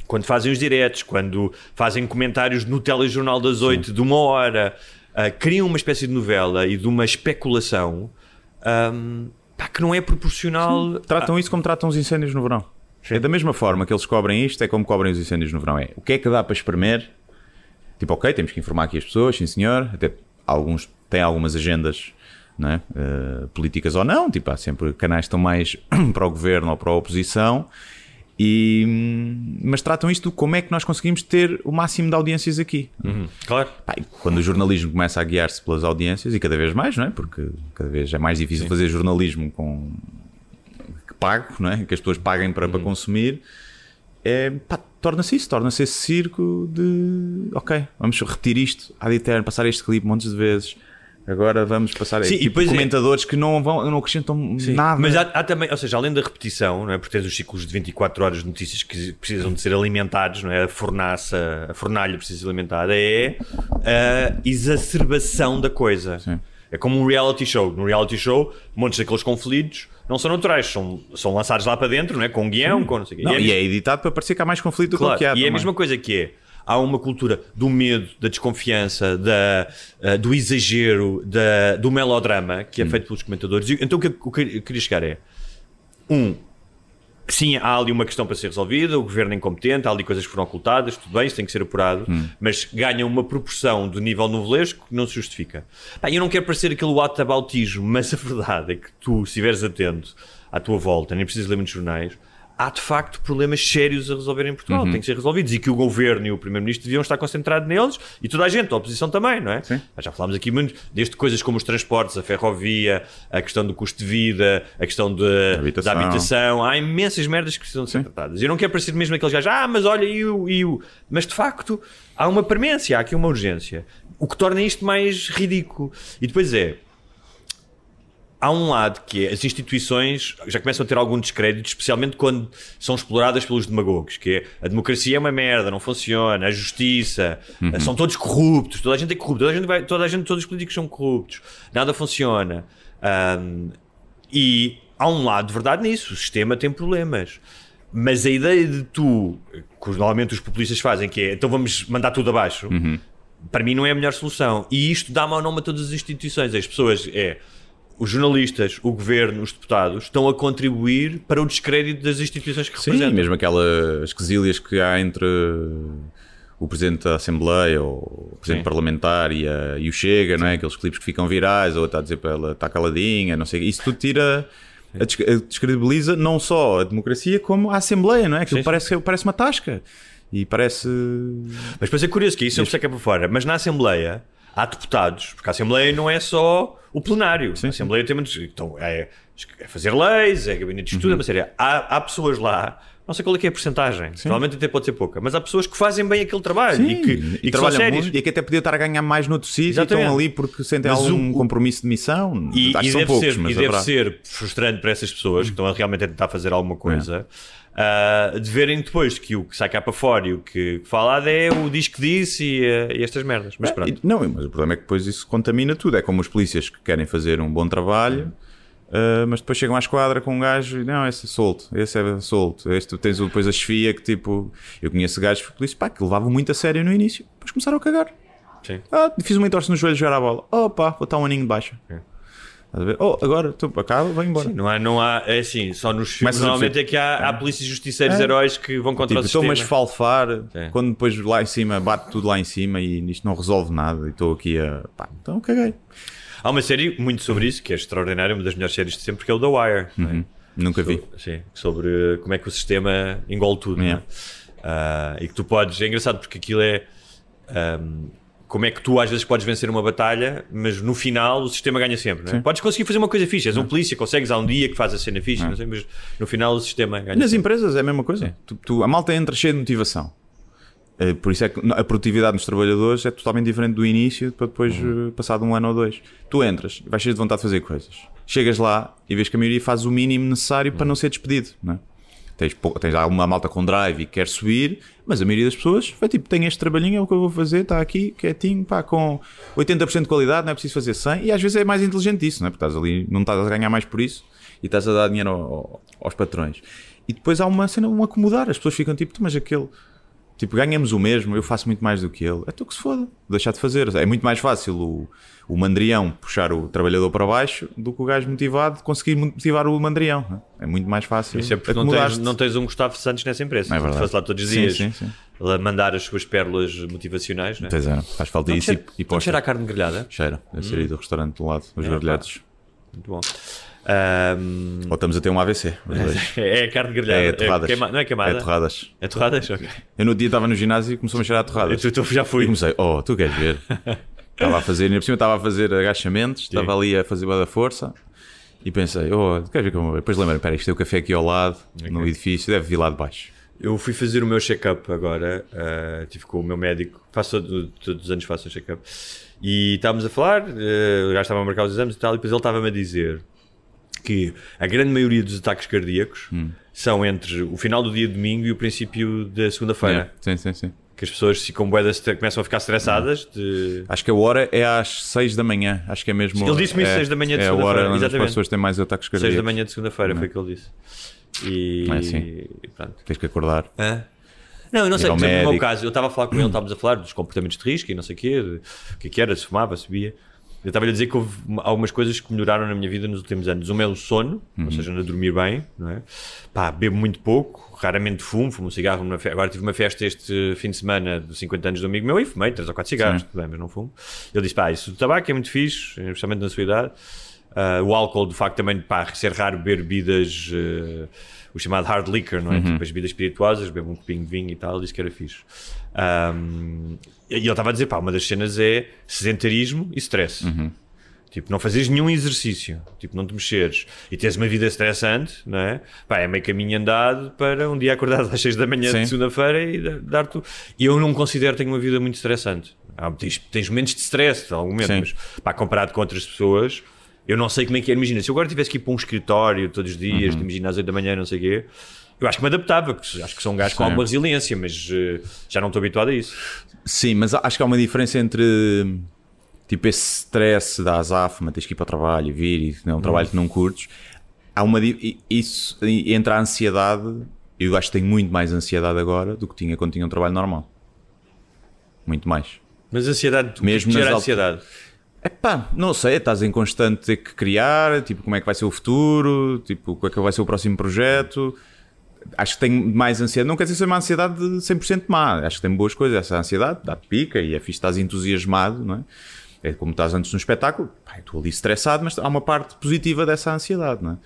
quando fazem os diretos, quando fazem comentários no telejornal das oito de uma hora, ah, criam uma espécie de novela e de uma especulação ahm, pá, que não é proporcional. Tratam isso como tratam os incêndios no verão. É da mesma forma que eles cobrem isto, é como cobrem os incêndios no verão. É o que é que dá para espremer? Tipo, ok, temos que informar aqui as pessoas, sim senhor. Até alguns têm algumas agendas não é? Eh, políticas ou não. Tipo, há sempre canais que estão mais para o governo ou para a oposição. E, mas tratam isto de como é que nós conseguimos ter o máximo de audiências aqui. Uhum, claro. Pá, quando o jornalismo começa a guiar-se pelas audiências, e cada vez mais, não é? Porque cada vez é mais difícil fazer jornalismo com pago, não é? Que as pessoas paguem para, para consumir, é, torna-se isso, torna-se esse circo de ok, vamos repetir isto ad eterno, passar este clipe montes de vezes. Agora vamos passar Sim, tipo, é- comentadores que não vão, não acrescentam nada. Mas há, há também, ou seja, além da repetição, não é? Porque tens os ciclos de 24 horas de notícias que precisam de ser alimentados, não é? A fornaça, a fornalha precisa ser alimentada, é a exacerbação da coisa. Sim. É como um reality show. No reality show, montes daqueles conflitos não são naturais, são, são lançados lá para dentro, não é? Com guião, com não sei o quê. Não, E é e é editado para parecer que há mais conflito do Claro, que há. e é a também. mesma coisa que é. Há uma cultura do medo, da desconfiança, da, eh, do exagero, da, do melodrama que é Hum. feito pelos comentadores. Então o que eu- o que eu queria chegar é: um, sim, há ali uma questão para ser resolvida, o governo é incompetente, há ali coisas que foram ocultadas, tudo bem, isso tem que ser apurado, Hum. mas ganha uma proporção do nível novelesco que não se justifica. Pá, eu não quero parecer aquele whataboutismo, mas a verdade é que tu, se estiveres atento à tua volta, nem precisas ler muitos jornais, há de facto problemas sérios a resolver em Portugal, Uhum. têm que ser resolvidos e que o governo e o primeiro-ministro deviam estar concentrados neles e toda a gente, a oposição também, não é? Sim. Mas já falámos aqui muito desde coisas como os transportes, a ferrovia, a questão do custo de vida, a questão de, habitação. da habitação. Há imensas merdas que precisam de ser tratadas. Eu não quero parecer mesmo aqueles gajos, ah, mas olha, e o, e o. Mas de facto, há uma premência, há aqui uma urgência. O que torna isto mais ridículo. E depois é. Há um lado que é as instituições já começam a ter algum descrédito, especialmente quando são exploradas pelos demagogos, que é a democracia é uma merda, não funciona, a justiça, são todos corruptos, toda a gente é corrupta, toda a gente, vai, toda a gente todos os políticos são corruptos, nada funciona. Ahm, e há um lado de verdade nisso, o sistema tem problemas. Mas a ideia de tu, que normalmente os populistas fazem, que é então vamos mandar tudo abaixo, para mim não é a melhor solução. E isto dá mau nome a todas as instituições. As pessoas, é os jornalistas, o governo, os deputados, estão a contribuir para o descrédito das instituições que Sim, representam. mesmo aquelas quesílias que há entre o Presidente da Assembleia ou o Presidente Sim. Parlamentar e, a- e o Chega, não é? Aqueles clipes que ficam virais, ou está a dizer para ela está caladinha, não sei. Isso tudo tira. a des- a- Descredibiliza não só a democracia como a Assembleia, não é? Aquilo Sim, sim. parece, parece uma tasca. E parece. Mas depois é curioso que isso eu sei que é para fora, mas na Assembleia há deputados, porque a Assembleia não é só o plenário. a Assembleia tem muitos. Então, é, é fazer leis, é gabinete de Uhum. estudo, é uma série. Há, há pessoas lá. Não sei qual é que é a porcentagem. Provavelmente até pode ser pouca. Mas há pessoas que fazem bem aquele trabalho Sim, e que, e, e que trabalham muito, e que até podia estar a ganhar mais noutro sítio e estão ali porque sentem Mas algum o- compromisso de missão. E, Acho e deve, poucos, ser, mas e deve haverá. ser frustrante para essas pessoas que estão a realmente a tentar fazer alguma É. ah, de verem depois que o que sai cá para fora e o que falado é o diz que disse e, ah, e estas merdas. Mas pronto. E- Não, mas o problema é que depois isso contamina tudo. É como os polícias que querem fazer um bom trabalho, ah, mas depois chegam à esquadra com um gajo e não, esse é solto, esse é solto. Este, tens depois a chefia que tipo. Eu conheço gajos polícia pá, que levavam muito a sério no início, depois começaram a cagar. Sim. Ah, fiz uma entorse no joelho jogar a bola. Opa, vou estar um aninho de baixa. Estás a ver? Oh, agora, tu acaba, vai embora. Não há, não há, é assim, só nos filmes normalmente é que há, há polícias justiceiros É. heróis que vão contra Tipo, o estou-me sistema. a esfalfar Sim. quando depois lá em cima bate tudo lá em cima e isto não resolve nada e estou aqui a. Pá, então caguei. Há uma série muito sobre isso, que é extraordinária, uma das melhores séries de sempre, que é o The Wire. é? Nunca vi. Sim, sobre como é que o sistema engole tudo. é? Ah, e que tu podes. É engraçado porque aquilo é. ahm, como é que tu às vezes podes vencer uma batalha, mas no final o sistema ganha sempre. Não é? Podes conseguir fazer uma coisa fixe, és um polícia, consegues, há um dia que faz a cena fixe, não sei, mas no final o sistema ganha Nas sempre. empresas é a mesma coisa. Tu- tu- a malta entra cheia de motivação. Eh, Por isso é que a produtividade dos trabalhadores é totalmente diferente do início para depois, eh, passado um ano ou dois. Tu entras, vais cheio de vontade de fazer coisas. Chegas lá e vês que a maioria faz o mínimo necessário para não ser despedido. Não é? Tens, tens alguma malta com drive e quer subir, mas a maioria das pessoas vai tipo: tem este trabalhinho, é o que eu vou fazer, está aqui, quietinho, pá, com 80% de qualidade, não é preciso fazer 100. E às vezes é mais inteligente isso, não é? Porque estás ali, não estás a ganhar mais por isso e estás a dar dinheiro ao- ao- aos patrões. E depois há uma cena, um acomodar, as pessoas ficam tipo: "Tu, mas aquele. Tipo, ganhamos o mesmo, eu faço muito mais do que ele. É tu que se foda, deixar de fazer. É muito mais fácil o, o mandrião puxar o trabalhador para baixo do que o gajo motivado conseguir motivar o mandrião. não É muito mais fácil. Isso é porque não tens, não tens um Gustavo Santos nessa empresa. Não é verdade. fosse lá todos os Sim, dias sim, sim. lá mandar as suas pérolas motivacionais. Não é? Pois é, faz falta Não isso cheira, e, e posta. cheira a carne grelhada? Cheira, deve ser aí do restaurante do lado, os É, grelhados. Muito bom. Ahm, Ou estamos a ter um AVC. é a carne grelhada. É torradas. queima- não é queimada? É torradas. É torradas? Ok. Eu no dia estava no ginásio e começou-me a cheirar a torradas. Eu, tu- tu já E fui. comecei, oh, tu queres ver? estava a fazer, ainda por cima estava a fazer agachamentos, estava ali a fazer boa da força e pensei, oh, queres ver como. Depois lembrei, espera, isto tem o café aqui ao lado, no edifício, deve vir lá de baixo. Eu fui fazer o meu check-up agora, uh, tive com o meu médico, faço todo- todos os anos faço um check-up, e estávamos a falar, uh, o gajo estava a marcar os exames e tal, e depois ele estava-me a dizer que a grande maioria dos ataques cardíacos Hum. são entre o final do dia de domingo e o princípio da segunda-feira. É, Sim, sim, sim. Que as pessoas ficam buedas, começam a ficar estressadas. De... Acho que a hora é às 6 da manhã. Acho que é mesmo. Ele disse-me isso, é, seis da manhã de É a hora segunda-feira, onde as pessoas têm mais ataques 6 cardíacos. da manhã de segunda-feira, foi o que ele disse. E, é assim. pronto. Tens que acordar. Hã? Não, eu não sei, por exemplo, no meu caso, eu estava a falar com ele, estávamos a falar dos comportamentos de risco e não sei o quê, o que é que era, se fumava, se bebia. Eu estava-lhe a dizer que houve uma- algumas coisas que melhoraram na minha vida nos últimos anos. Uma é o sono, Uhum. ou seja, a dormir bem, não é? Pá, bebo muito pouco, raramente fumo, fumo um cigarro. numa fe- Agora tive uma festa este fim de semana dos 50 anos do amigo meu e fumei 3 ou 4 cigarros, tudo bem, mas não fumo. Ele disse, pá, isso do tabaco é muito fixe, especialmente na sua idade. Ah, o álcool, de facto, também, pá, ser raro beber bebidas, eh, o chamado hard liquor, não é? Tipo as bebidas espirituosas, bebo um copinho de vinho e tal, disse que era fixe. Ahm, e ele estava a dizer, pá, uma das cenas é sedentarismo e stress. Tipo, não fazes nenhum exercício, tipo, não te mexeres e tens uma vida estressante, não é? Pá, é meio caminho andado para um dia acordar às 6 da manhã Sim. de segunda-feira e dar- dar-te. E eu não considero que tenho uma vida muito estressante. Há- tens, tens momentos de stress, algum momento, Sim. mas pá, comparado com outras pessoas, Eu não sei como é que é. Imagina, se eu agora tivesse que ir para um escritório todos os dias, Uhum. imagina às 8 da manhã, não sei o quê, eu acho que me adaptava, porque acho que sou um gajo com alguma resiliência, mas eh, já não estou habituado a isso. Sim, mas acho que há uma diferença entre tipo esse stress da azáfama, tens que ir para o trabalho e vir e é um trabalho que não curtes. Há uma isso e entre a ansiedade, eu acho que tenho muito mais ansiedade agora do que tinha quando tinha um trabalho normal. Muito mais. Mas a ansiedade, Mesmo Mesmo nas gera ansiedade. Epá, não sei, estás em constante ter que criar, tipo, como é que vai ser o futuro, tipo, qual é que vai ser o próximo projeto. Acho que tenho mais ansiedade, não quer dizer ser uma ansiedade de 100% má, acho que tem boas coisas, essa ansiedade dá-te pica e é fixe, estás entusiasmado, não é? É como estás antes no espetáculo, pá, estou ali estressado, mas há uma parte positiva dessa ansiedade, não é?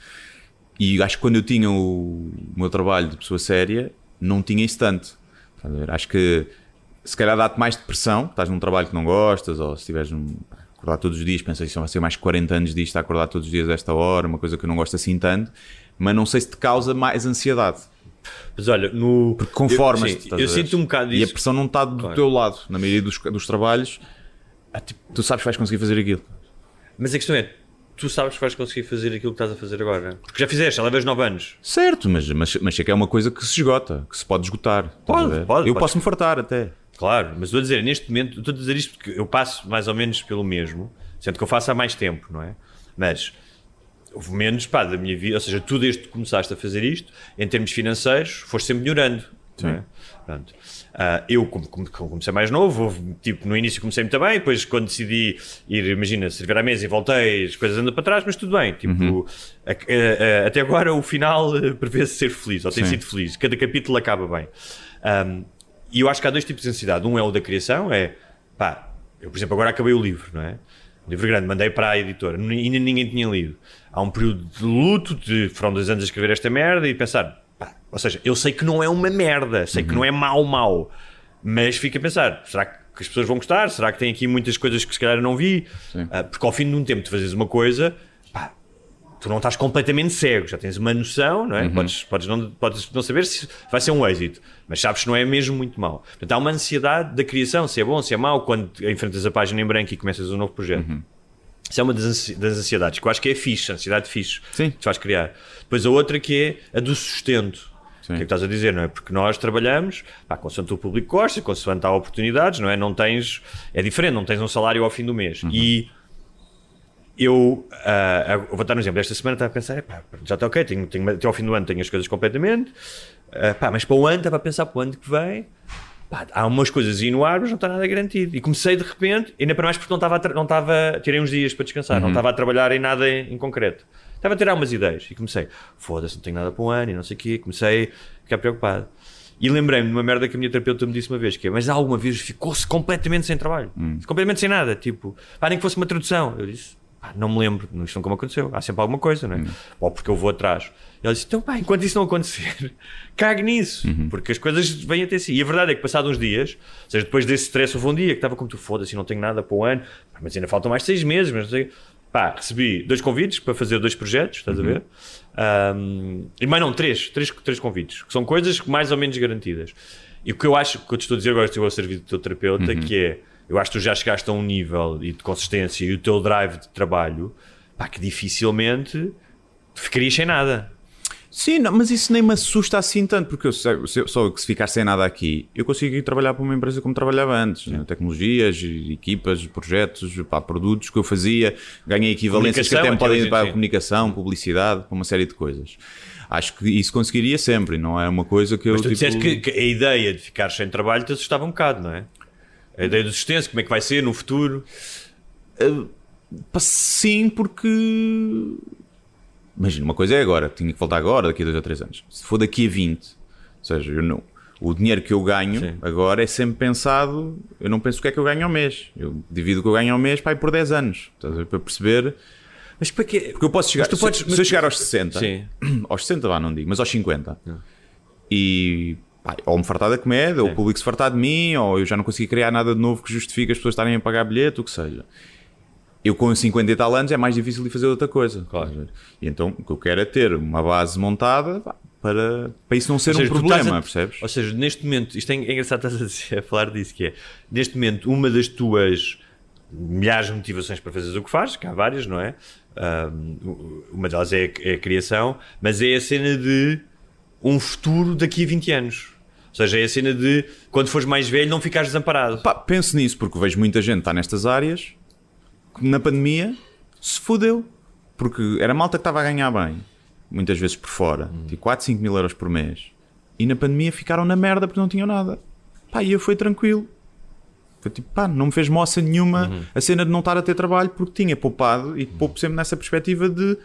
E acho que quando eu tinha o meu trabalho de pessoa séria, não tinha isso tanto. Acho que se calhar dá-te mais depressão, estás num trabalho que não gostas, ou se estiveres num, acordar todos os dias, pensas isso vai ser mais 40 anos disto, a acordar todos os dias a esta hora, uma coisa que eu não gosto assim tanto, mas não sei se te causa mais ansiedade. Mas olha, no. Porque conformas-te. Eu, sim, eu sinto um bocado E a pressão não está do Claro. teu lado. Na maioria dos, dos trabalhos, ah, tipo, tu sabes que vais conseguir fazer aquilo. Mas a questão é, tu sabes que vais conseguir fazer aquilo que estás a fazer agora. Porque já fizeste, já levas 9 anos. Certo, mas, mas, mas sei que é uma coisa que se esgota, que se pode esgotar. Pode, pode, Eu pode. posso me fartar até. Claro, mas estou a dizer, neste momento, estou a dizer isto porque eu passo mais ou menos pelo mesmo, sendo que eu faço há mais tempo, não é? Mas houve menos, pá, da minha vida, ou seja, tu desde que começaste a fazer isto, em termos financeiros, foste sempre melhorando. Não é? Pronto. Ah, eu, como, como- comecei mais novo, houve, tipo, no início comecei muito bem, depois quando decidi ir, imagina, servir à mesa e voltei, as coisas andam para trás, mas tudo bem. Tipo, a- a- a- até agora o final eh, prevê-se ser feliz, ou tem Sim. sido feliz. Cada capítulo acaba bem. Ahm, e eu acho que há dois tipos de ansiedade. Um é o da criação, é pá, eu por exemplo agora acabei o livro, não é? Um livro grande, mandei para a editora, ainda ninguém tinha lido. Há um período de luto, de, foram dois anos a escrever esta merda e pensar, pá, ou seja, eu sei que não é uma merda, sei que não é mau, mau, mas fico a pensar, será que as pessoas vão gostar? Será que tem aqui muitas coisas que se calhar não vi? Ah, porque ao fim de um tempo de fazeres uma coisa, tu não estás completamente cego, já tens uma noção, não é? Podes, podes, não, podes não saber se vai ser um êxito, mas sabes que não é mesmo muito mau. Portanto, há uma ansiedade da criação, se é bom, se é mau, quando enfrentas a página em branco e começas um novo projeto. Isso é uma das, ansi- das ansiedades, que eu acho que é fixe, ansiedade fixe, Sim. que te faz criar. Depois a outra que é a do sustento. O que é que estás a dizer, não é? Porque nós trabalhamos, pá, consoante o público gosta, consoante há oportunidades, não é? Não tens, é diferente, não tens um salário ao fim do mês. E eu, ah, eu vou dar um exemplo. Esta semana estava a pensar, epá, já está ok, tenho, tenho- até ao fim do ano tenho as coisas completamente, ah, pá, mas para o ano estava a pensar para o ano que vem. pá, há umas coisas aí no ar, mas não está nada garantido. E comecei de repente, ainda para mais porque não estava, não estava tirei uns dias para descansar, não estava a trabalhar em nada em, em concreto. Estava a tirar umas ideias e comecei, foda-se, não tenho nada para o ano e não sei o quê. Comecei a ficar preocupado. E lembrei-me de uma merda que a minha terapeuta me disse uma vez, que é, mas alguma vez ficou-se completamente sem trabalho. Completamente sem nada. Tipo, pá, nem que fosse uma tradução. Eu disse, não me lembro, isto nunca me aconteceu. Há sempre alguma coisa, não é? Ou porque eu vou atrás. Ele disse, então pá, enquanto isso não acontecer, cague nisso. Porque as coisas vêm até si. E a verdade é que passado uns dias, ou seja, depois desse stress, houve um dia que estava como tu, foda-se, não tenho nada para o ano, mas ainda faltam mais seis meses, mas não sei. Pá, recebi dois convites para fazer dois projetos, estás a ver? Um, e mais não, três, três, três convites, que são coisas mais ou menos garantidas. E o que eu acho, que eu te estou a dizer agora, estou a servir do teu terapeuta, que é, eu acho que tu já chegaste a um nível e de consistência e o teu drive de trabalho, pá, que dificilmente ficarias sem nada. Sim, não, mas isso nem me assusta assim tanto, porque eu se eu- só que se ficar sem nada aqui, eu consigo ir trabalhar para uma empresa como trabalhava antes, né? tecnologias, equipas, projetos, pá, produtos que eu fazia, ganhei equivalências que até me podem ir para a comunicação, publicidade, para uma série de coisas. Acho que isso conseguiria sempre, não é uma coisa que eu Mas tu tipo, disseste que, que a ideia de ficar sem trabalho te assustava um bocado, não é? A ideia do sustento, como é que vai ser no futuro. Pá, Sim, porque. Imagina, uma coisa é agora, tinha que voltar agora, daqui a dois ou três anos. Se for daqui a 20, ou seja, eu não, o dinheiro que eu ganho Sim. agora é sempre pensado. Eu não penso o que é que eu ganho ao mês. Eu divido o que eu ganho ao mês para ir por 10 anos. Estás a ver? Para perceber. Mas para quê? Porque eu posso chegar. Mas tu se- podes- se, mas- eu chegar aos 60, Sim. aos 60 vá, não digo, mas aos 50, e pá, ou me fartar da comédia, ou o público se fartar de mim, ou eu já não consigo criar nada de novo que justifique as pessoas estarem a pagar bilhete, o que seja. Eu com 50 e tal anos é mais difícil de fazer outra coisa. Claro. E então o que eu quero é ter uma base montada pá, para, para isso não ser seja, um problema, a- percebes? Ou seja, neste momento, isto é engraçado estás a, dizer- a falar disso, que é, neste momento, uma das tuas milhares de motivações para fazeres o que fazes, que há várias, não é? Um, uma delas é, a- é a criação, mas é a cena de um futuro daqui a 20 anos. Ou seja, é a cena de quando fores mais velho não ficares desamparado. Pá, penso nisso, porque vejo muita gente que está nestas áreas que na pandemia se fodeu. Porque era malta que estava a ganhar bem, muitas vezes por fora, tipo 4, 5 mil euros por mês. E na pandemia ficaram na merda porque não tinham nada. Pá, e eu fui tranquilo. Foi tipo, pá, não me fez moça nenhuma a cena de não estar a ter trabalho porque tinha poupado e poupo sempre nessa perspectiva de.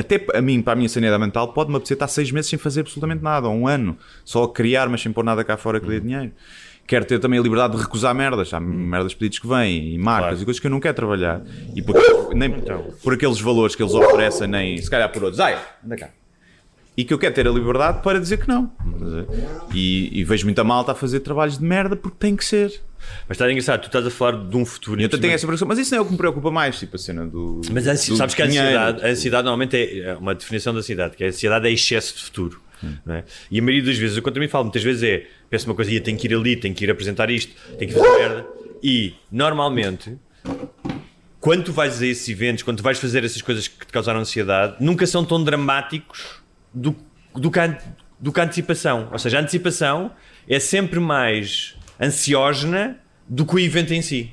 Até a mim, para a minha sanidade mental, pode-me apetecer estar seis meses sem fazer absolutamente nada, ou um ano, só a criar, mas sem pôr nada cá fora que dê dinheiro. Quero ter também a liberdade de recusar merdas. Há merdas pedidos que vêm e marcas Claro. e coisas que eu não quero trabalhar. E por, nem por aqueles valores que eles oferecem, nem se calhar por outros. Ai, anda cá. E que eu quero ter a liberdade para dizer que não. Ver? E, e vejo muita malta a fazer trabalhos de merda porque tem que ser. Mas está engraçado, tu estás a falar de um futuro. E eu tenho essa preocupação. Mas isso não é o que me preocupa mais, tipo a cena do. Mas a ansi- do sabes que a ansiedade, a ansiedade normalmente é uma definição da ansiedade, que a ansiedade é excesso de futuro. não é? E a maioria das vezes, eu contra mim falo, muitas vezes é, penso uma coisa, "Ia, tenho que ir ali, tenho que ir apresentar isto, tenho que fazer merda. E normalmente, quando tu vais a esses eventos, quando tu vais fazer essas coisas que te causaram ansiedade, nunca são tão dramáticos do, do, que, a, do que a antecipação. Ou seja, a antecipação é sempre mais ansiógena do que o evento em si.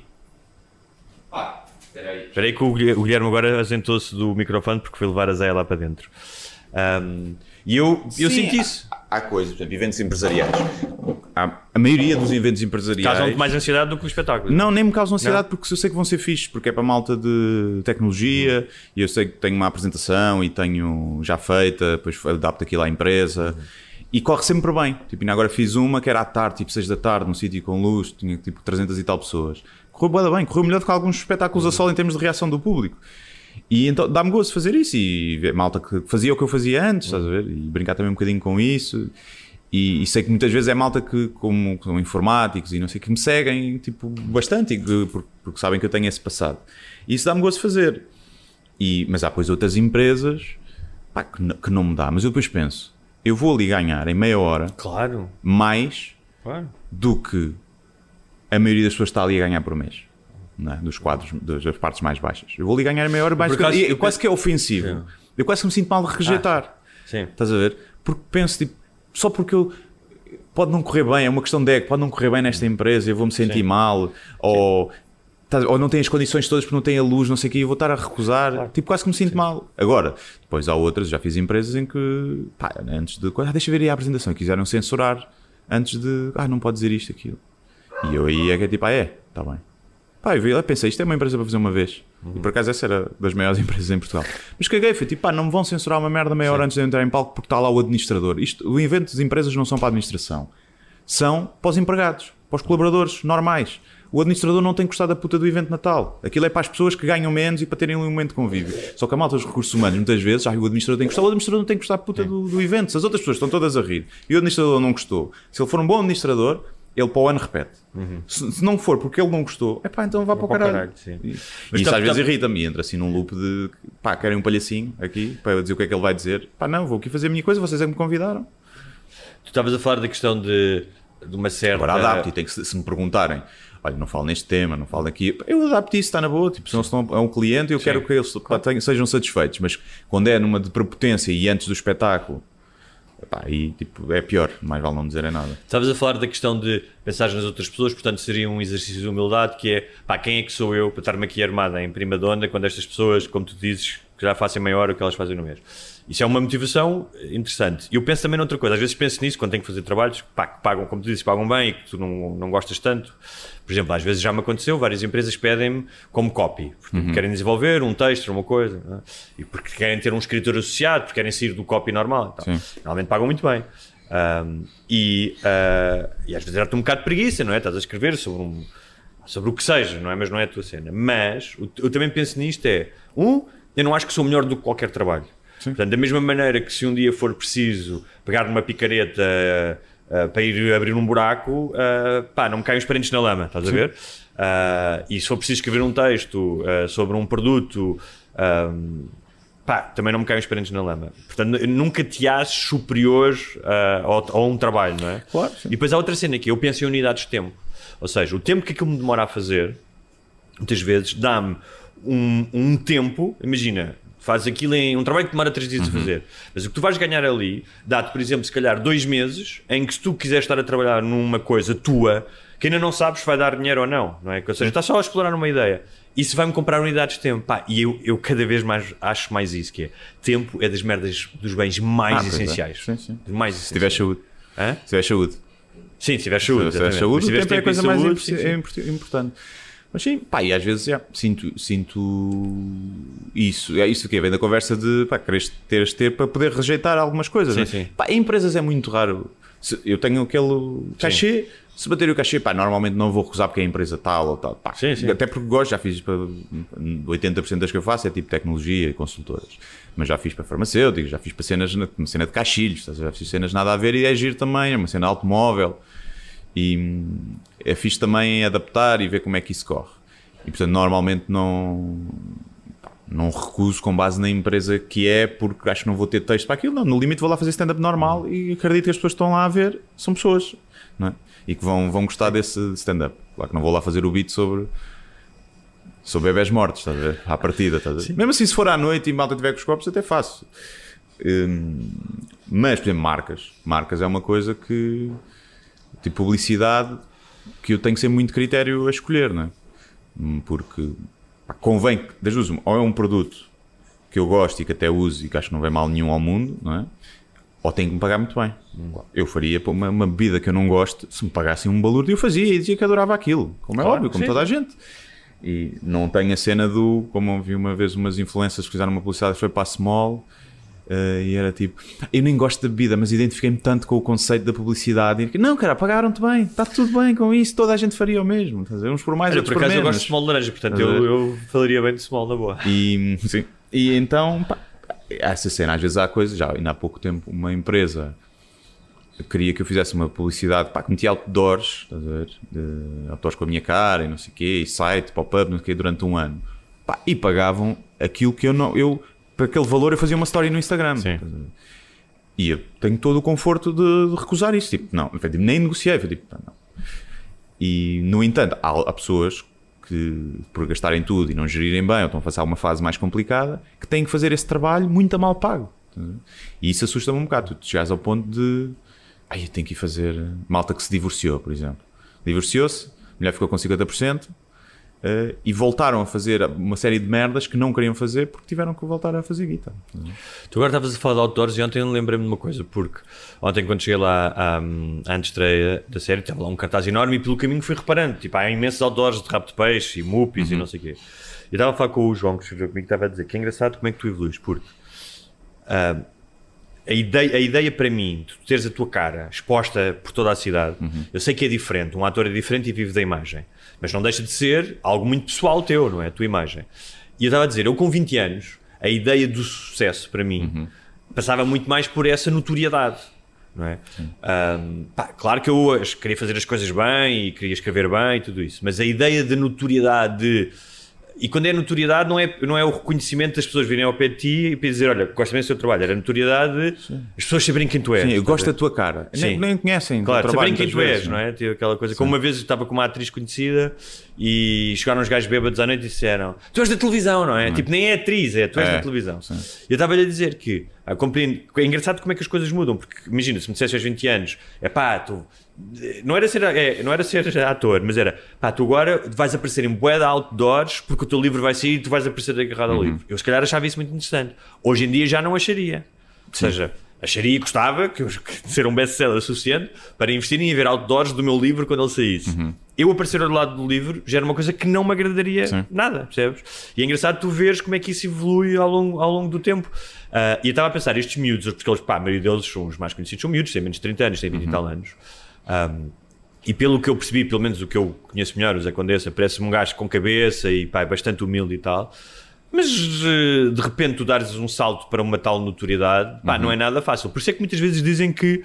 Espera aí que o Guilher- o Guilherme agora asentou-se do microfone porque foi levar a Zé lá para dentro. Ahm, e eu, eu Sim, sinto isso. Há, há coisas, por exemplo, eventos empresariais. Há- a maioria dos eventos empresariais. Causam-te mais ansiedade do que o espetáculo. Não, nem me causam ansiedade porque eu sei que vão ser fixes, porque é para malta de tecnologia e eu sei que tenho uma apresentação e tenho já feita, depois adapto aquilo à empresa e corre sempre bem. Tipo, ainda agora fiz uma que era à tarde, tipo 6 da tarde, num sítio com luz, tinha tipo 300 e tal pessoas. Correu da bem, correu melhor do que alguns espetáculos a solo em termos de reação do público. E então dá-me gosto fazer isso e ver malta que fazia o que eu fazia antes, estás a ver? E brincar também um bocadinho com isso. E, e sei que muitas vezes é malta que, como são informáticos e não sei, que me seguem tipo, bastante e que- porque, porque sabem que eu tenho esse passado. E isso dá-me gosto fazer. E, mas há depois outras empresas pá, que, que não me dá. Mas eu depois penso, eu vou ali ganhar em meia hora Claro, mais claro. do que a maioria das pessoas está ali a ganhar por mês. é? Dos quadros, das partes mais baixas. Eu vou ali ganhar a meia hora mais do que- eu quase que é ofensivo. Sim. Eu quase que me sinto mal de rejeitar. Sim. Estás a ver? Porque penso, tipo, só porque eu. Pode não correr bem, é uma questão de ego, pode não correr bem nesta empresa, eu vou me sentir mal, ou, ou não tem as condições todas porque não tem a luz, não sei o que, eu vou estar a recusar. Tipo, quase que me sinto mal. Agora, depois há outras, já fiz empresas em que, pá, antes de. Ah, deixa eu ver aí a apresentação, quiseram censurar antes de. Ah, não pode dizer isto, aquilo. E eu aí é que é tipo, ah, é, está bem. Pá, eu vi lá, pensei, isto é uma empresa para fazer uma vez. E por acaso essa era das maiores empresas em Portugal. Mas caguei, foi tipo, pá, não me vão censurar uma merda meia hora antes de eu entrar em palco porque está lá o administrador. Isto, o evento das empresas não são para a administração. São para os empregados, para os colaboradores normais. O administrador não tem que gostar da puta do evento de Natal. Aquilo é para as pessoas que ganham menos e para terem um momento de convívio. Só que a malta dos recursos humanos, muitas vezes, ah, o administrador tem que gostar, o administrador não tem que gostar da puta do, do evento. Se as outras pessoas estão todas a rir e o administrador não gostou, se ele for um bom administrador, ele para o ano repete. Se, se não for porque ele não gostou, é pá, então vá para o para o caralho. caralho, sim. E, Mas isso às vezes irrita-me. e Entra assim num loop de pá, querem um palhacinho aqui para dizer o que é que ele vai dizer. Pá, não, vou aqui fazer a minha coisa, vocês é que me convidaram. Tu estavas a falar da questão de, de uma certa. Agora adapto e tem que, se, se me perguntarem, olha, não falo neste tema, não falo daqui, eu adapto isso, está na boa. Tipo, se não estão é um cliente, eu quero que eles pá, tenham- sejam satisfeitos. Mas quando é numa de prepotência e antes do espetáculo, pá, aí tipo, é pior, mais vale não dizer é nada. Estavas a falar da questão de pensar nas outras pessoas, portanto seria um exercício de humildade que é pá, quem é que sou eu para estar-me aqui armada em prima dona quando estas pessoas, como tu dizes, que já fazem meia hora o que elas fazem no mês. Isso é uma motivação interessante. E eu penso também noutra coisa, às vezes penso nisso quando tenho que fazer trabalhos pá, que pagam, como tu dizes, pagam bem e que tu não, não gostas tanto. Por exemplo, às vezes já me aconteceu, várias empresas pedem-me como copy, porque querem desenvolver um texto, uma coisa, é? e porque querem ter um escritor associado, porque querem sair do copy normal. e. Sim. Normalmente pagam muito bem. Um, e, uh, e às vezes era-te um bocado de preguiça, não é? Estás a escrever sobre, um, sobre o que seja, não é? Mas não é a tua cena. Mas eu também penso nisto: é um, eu não acho que sou melhor do que qualquer trabalho. Portanto, da mesma maneira que se um dia for preciso pegar numa picareta uh, para ir abrir um buraco, uh, pá, não me caem os parentes na lama, estás a ver? Uh, e se for preciso escrever um texto sobre um produto. pá, também não me caem os parentes na lama. Portanto, nunca te aches superior ao, a um trabalho, não é? Claro, sim. E depois há outra cena que eu penso em unidades de tempo. Ou seja, o tempo que aquilo me demora a fazer, muitas vezes, dá-me um, um tempo, imagina, Fazes aquilo em um trabalho que demora 3 dias a fazer. Mas o que tu vais ganhar ali dá-te, por exemplo, se calhar dois meses em que se tu quiseres estar a trabalhar numa coisa tua que ainda não sabes se vai dar dinheiro ou não, não é? Ou seja, estás só a explorar uma ideia. Isso vai-me comprar unidades de tempo. Pá, e eu, eu cada vez mais acho mais isso, que é tempo é das merdas dos bens mais Ah, é. essenciais. Sim, sim. Mais Se tiver essenciais. saúde. Hã? Se tiver saúde. Sim, se tiver saúde. Se tiver saúde, se o tiveres tempo é a tempo coisa mais saúde, sim, sim. é impor- importante. Mas sim, pá, e às vezes já, sinto, sinto isso. É isso que vem da conversa de pá, queres ter este ter para poder rejeitar algumas coisas. Sim, né? sim. Pá, em empresas é muito raro. Se eu tenho aquele cachê, se bater o cachê, pá, normalmente não vou recusar porque é a empresa tal ou tal. Pá, Sim, sim. Até porque gosto, já fiz para 80% das que eu faço é tipo tecnologia e consultoras. Mas já fiz para farmacêuticos, já fiz para cenas, na- uma cena de caixilhos, já fiz cenas nada a ver e é giro também, é uma cena automóvel. E hum, é fixe também adaptar e ver como é que isso corre. E portanto, normalmente não, não recuso com base na empresa que é, porque acho que não vou ter texto para aquilo. Não, no limite vou lá fazer stand-up normal e acredito que as pessoas que estão lá a ver são pessoas é? e que vão, vão gostar desse stand-up. Claro que não vou lá fazer o beat sobre. Sobre bebés mortos, estás a ver? À partida, estás a ver? Mesmo assim, se for à noite e malta tiver com os copos, até faço. Hum, mas, por exemplo, marcas. Marcas é uma coisa que tipo publicidade que eu tenho que ser muito critério a escolher, não é? Hum, Porque pá, convém das duas, ou é um produto que eu gosto e que até uso e que acho que não vem mal nenhum ao mundo, não é? Ou tenho que me pagar muito bem. Eu faria uma, uma bebida que eu não gosto, se me pagassem um balúrdio, eu fazia e dizia que adorava aquilo, como é Claro, óbvio, como sim. toda a gente. E não tenho a cena do, como vi uma vez umas influências que fizeram uma publicidade foi para a Small eh, e era tipo, eu nem gosto da bebida, mas identifiquei-me tanto com o conceito da publicidade. E, não, cara, pagaram-te bem, está tudo bem com isso, toda a gente faria o mesmo. Estás a ver? Uns por mais, Olha, outros por por, acaso eu menos. gosto de small laranja, portanto eu, eu falaria bem de small na boa. E, sim. e então, pá, essa cena, às vezes há coisas, já ainda há pouco tempo, uma empresa queria que eu fizesse uma publicidade, pá, que metia outdoors, estás a ver? De, outdoors com a minha cara e não sei o quê, e site, pop-up, não sei o quê, durante um ano. Pá, e pagavam aquilo que eu não, eu, para aquele valor eu fazia uma story no Instagram. Sim. E eu tenho todo o conforto de, de recusar isso. Tipo, não, nem negociei. Foi tipo, não. E, no entanto, há, há pessoas que, por gastarem tudo e não gerirem bem, ou estão a passar uma fase mais complicada, que têm que fazer esse trabalho muito a mal pago. E isso assusta-me um bocado. Tu chegas ao ponto de. Ai, eu tenho que ir fazer. Malta que se divorciou, por exemplo. Divorciou-se, a mulher ficou com 50%. Eh, e voltaram a fazer uma série de merdas que não queriam fazer porque tiveram que voltar a fazer guita. Tu agora estavas a falar de outdoors e ontem lembrei-me de uma coisa, porque ontem quando cheguei lá à, à antestreia da série, estava lá um cartaz enorme e pelo caminho fui reparando, tipo, há imensos outdoors de rabo de peixe e mupis e não sei o quê. E estava a falar com o João, que escreveu comigo, estava a dizer que é engraçado como é que tu evoluís, porque ah, a, ideia, a ideia para mim, de tu teres a tua cara exposta por toda a cidade, eu sei que é diferente, um ator é diferente e vive da imagem, mas não deixa de ser algo muito pessoal teu, não é? A tua imagem. E eu estava a dizer, eu com 20 anos, a ideia do sucesso para mim passava muito mais por essa notoriedade. Não é? Ahm, pá, claro que eu queria fazer as coisas bem e queria escrever bem e tudo isso, mas a ideia de notoriedade de e quando é notoriedade, não é, não é o reconhecimento das pessoas virem ao pé de ti e dizer: Olha, gosto bem do seu trabalho. Era notoriedade de as pessoas saberem quem tu és. Sim, eu gosto da tua cara. Sim. Nem, nem conhecem. Claro, saberem quem tu és, não é? Tinha aquela coisa. Como uma vez eu estava com uma atriz conhecida e chegaram uns gajos bêbados à noite e disseram: Tu és da televisão, não é? Tipo, nem é atriz, é tu és É, da televisão. sim. E eu estava-lhe a dizer que ah, compreendo, é engraçado como é que as coisas mudam, porque imagina, se me dissesse aos 20 anos, é pá, tu. Não era, ser, é, não era ser ator, mas era pá, tu agora vais aparecer em bué de outdoors porque o teu livro vai sair e tu vais aparecer agarrado Uhum. ao livro. Eu se calhar achava isso muito interessante. Hoje em dia já não acharia. Ou seja, acharia e gostava que ser um best-seller suficiente para investirem em ver outdoors do meu livro quando ele saísse. Uhum. Eu aparecer ao lado do livro já era uma coisa que não me agradaria Sim. nada, percebes? E é engraçado tu veres como é que isso evolui ao longo, ao longo do tempo. Ah, e eu estava a pensar, estes miúdos, porque eles, pá, a maioria deles são os mais conhecidos, são miúdos, têm menos de 30 anos, têm 20 e tal anos. Ahm, e pelo que eu percebi, pelo menos o que eu conheço melhor, o Zé Condessa, parece-me um gajo com cabeça e pá, é bastante humilde e tal. Mas eh, de repente tu dares um salto para uma tal notoriedade, pá, não é nada fácil. Por isso é que muitas vezes dizem que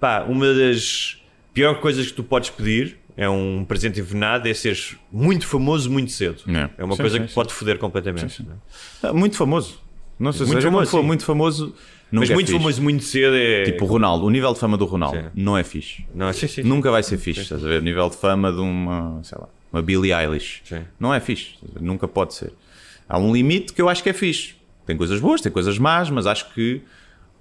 pá, uma das piores coisas que tu podes pedir é um presente envenenado, é seres muito famoso muito cedo. É. É uma Sim, coisa sim, que sim. pode foder completamente. é? Ah, Muito famoso. Não sei se Muito seja, famoso, muito famoso. Mas é muito fixe. famoso muito cedo é. Tipo o Ronaldo, o nível de fama do Ronaldo Sim. não é fixe. Não, sim, sim. Nunca vai ser fixe, estás a ver? O nível de fama de uma, sei lá, uma Billie Eilish. Não é fixe, nunca pode ser. Há um limite que eu acho que é fixe. tem coisas boas, tem coisas más, mas acho que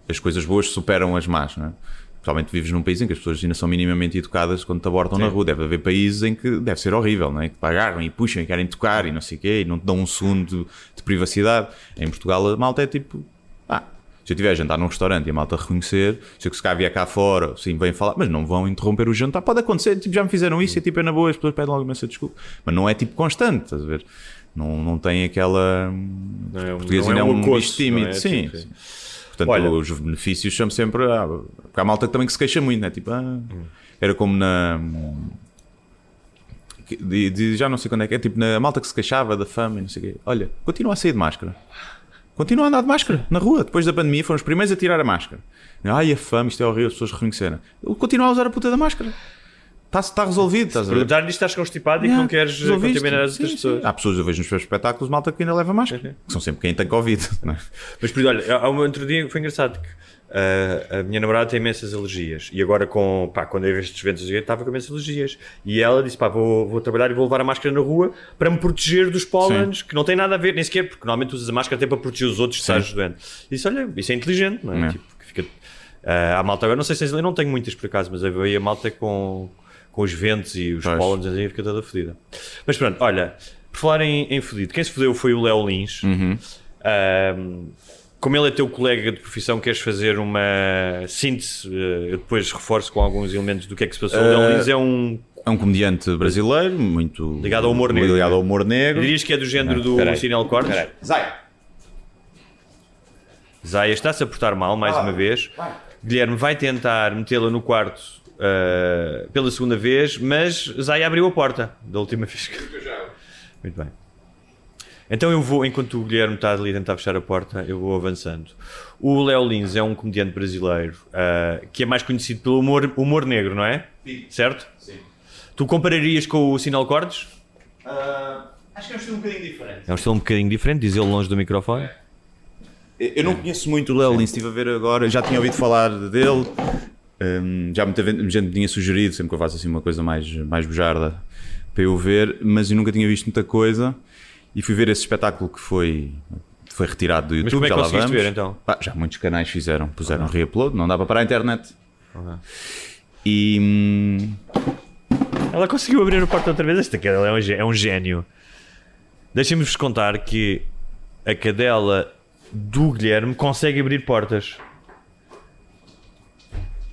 as coisas boas superam as más, não é? Principalmente vives num país em que as pessoas ainda são minimamente educadas quando te abordam na rua. Deve haver países em que deve ser horrível, não é? Que te agarram e puxam e querem tocar e não sei o quê e não te dão um segundo de privacidade. Em Portugal a malta é tipo, se eu estiver a jantar num restaurante e a malta reconhecer, se eu se cá vier cá fora, sim, vem falar, mas não vão interromper o jantar. Pode acontecer, tipo, já me fizeram isso e tipo é na boa, as pessoas pedem logo imensa desculpa. Mas não é tipo constante, estás a ver? Não, não tem aquela. Não é português não é é um um bicho tímido, é? sim. Tipo, sim. Portanto, Olha- os benefícios são sempre. Ah, porque há malta também que se queixa muito, né? Tipo, ah, era como na. de- de- já não sei quando é que é, tipo na malta que se queixava da fama e não sei o quê. Olha, continua a sair de máscara. Continua a andar de máscara na rua. Depois da pandemia foram os primeiros a tirar a máscara. Ai, a fama, isto é horrível, as pessoas reconheceram. Eu continuo a usar a puta da máscara. Está tá resolvido, estás a ver? Perguntar-lhe estás constipado e que não queres contaminar as Sim, outras sim. pessoas. Há pessoas, eu vejo nos meus espetáculos, malta que ainda leva máscara. Que são sempre quem tem Covid. é? Mas, por exemplo, olha, há um outro dia foi engraçado que ah, a minha namorada tem imensas alergias e agora, com, pá, quando eu estes eventos, eu estava com imensas alergias e ela disse: pá, vou, vou trabalhar e vou levar a máscara na rua para me proteger dos pólenes, que não tem nada a ver, nem sequer, porque normalmente usas a máscara até para proteger os outros se estás doente. E disse: olha, isso é inteligente, não é? É. Tipo, que fica. Ah, há malta agora, não sei se eu não tenho muitas por acaso, mas veio a malta com, com os ventos e os Pois. pólenes assim, fica toda fodida. Mas pronto, olha, por falar em, em fodido, quem se fodeu foi o Léo Lins. Ahm, como ele é teu colega de profissão, queres fazer uma síntese? eh, Eu depois reforço com alguns elementos do que é que se passou. O Léo Lins é um. É um comediante brasileiro, muito. Ligado ao humor negro. Ligado ao humor negro. Dirias que é do género do peraí. Sinel Cortes? Zay. Zaya está-se a portar mal, mais uma vez. Guilherme vai tentar metê-la no quarto ah, pela segunda vez, mas Zaya abriu a porta da última vez. que- Muito bem. Então eu vou, enquanto o Guilherme está ali a tentar fechar a porta, eu vou avançando. O Léo Lins é um comediante brasileiro ah, que é mais conhecido pelo humor, humor negro, não é? Certo? Sim. Tu compararias com o Sinal Cortes? Acho que é um estilo um bocadinho diferente. É um estilo um bocadinho diferente, diz ele longe do microfone. Eu não conheço muito o Léo Lins, estive a ver agora, já tinha ouvido falar dele. hum, já muita gente me tinha sugerido, sempre que eu faço assim uma coisa mais, mais bujarda para eu ver, mas eu nunca tinha visto muita coisa. E fui ver esse espetáculo que foi, foi retirado do YouTube. como é que já conseguiste ver, então? Pá, já muitos canais fizeram, puseram reupload, não dava para a internet. E hum, Ela conseguiu abrir a porta outra vez. Esta cadela é um, é um gênio. Deixem-me-vos contar que a cadela do Guilherme consegue abrir portas.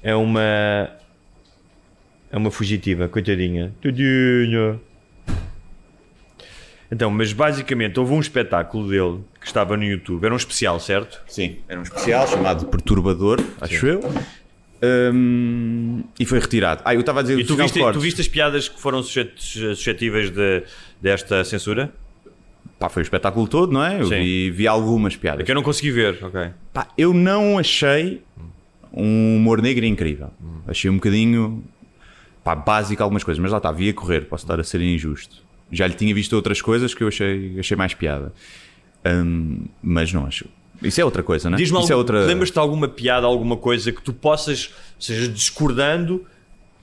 É uma. É uma fugitiva, coitadinha. Tadinha. Então, mas basicamente houve um espetáculo dele que estava no YouTube. Era um especial, certo? sim, era um especial chamado Perturbador, acho eu. Hum, e foi retirado. Ah, eu estava a dizer E tu viste, tu viste as piadas que foram suscetíveis de, desta censura? Pá, foi o espetáculo todo, não é? Eu Sim. vi, vi algumas É piadas. que eu não consegui ver, ok. Pá, eu não achei um humor negro incrível. Achei um bocadinho pá, básico algumas coisas, mas lá está, vi a correr, posso estar a ser injusto. Já lhe tinha visto outras coisas que eu achei, achei mais piada. Hum, mas não acho. Isso é outra coisa, não é? Isso algum, é outra. lembras-te de alguma piada, alguma coisa que tu possas, seja discordando,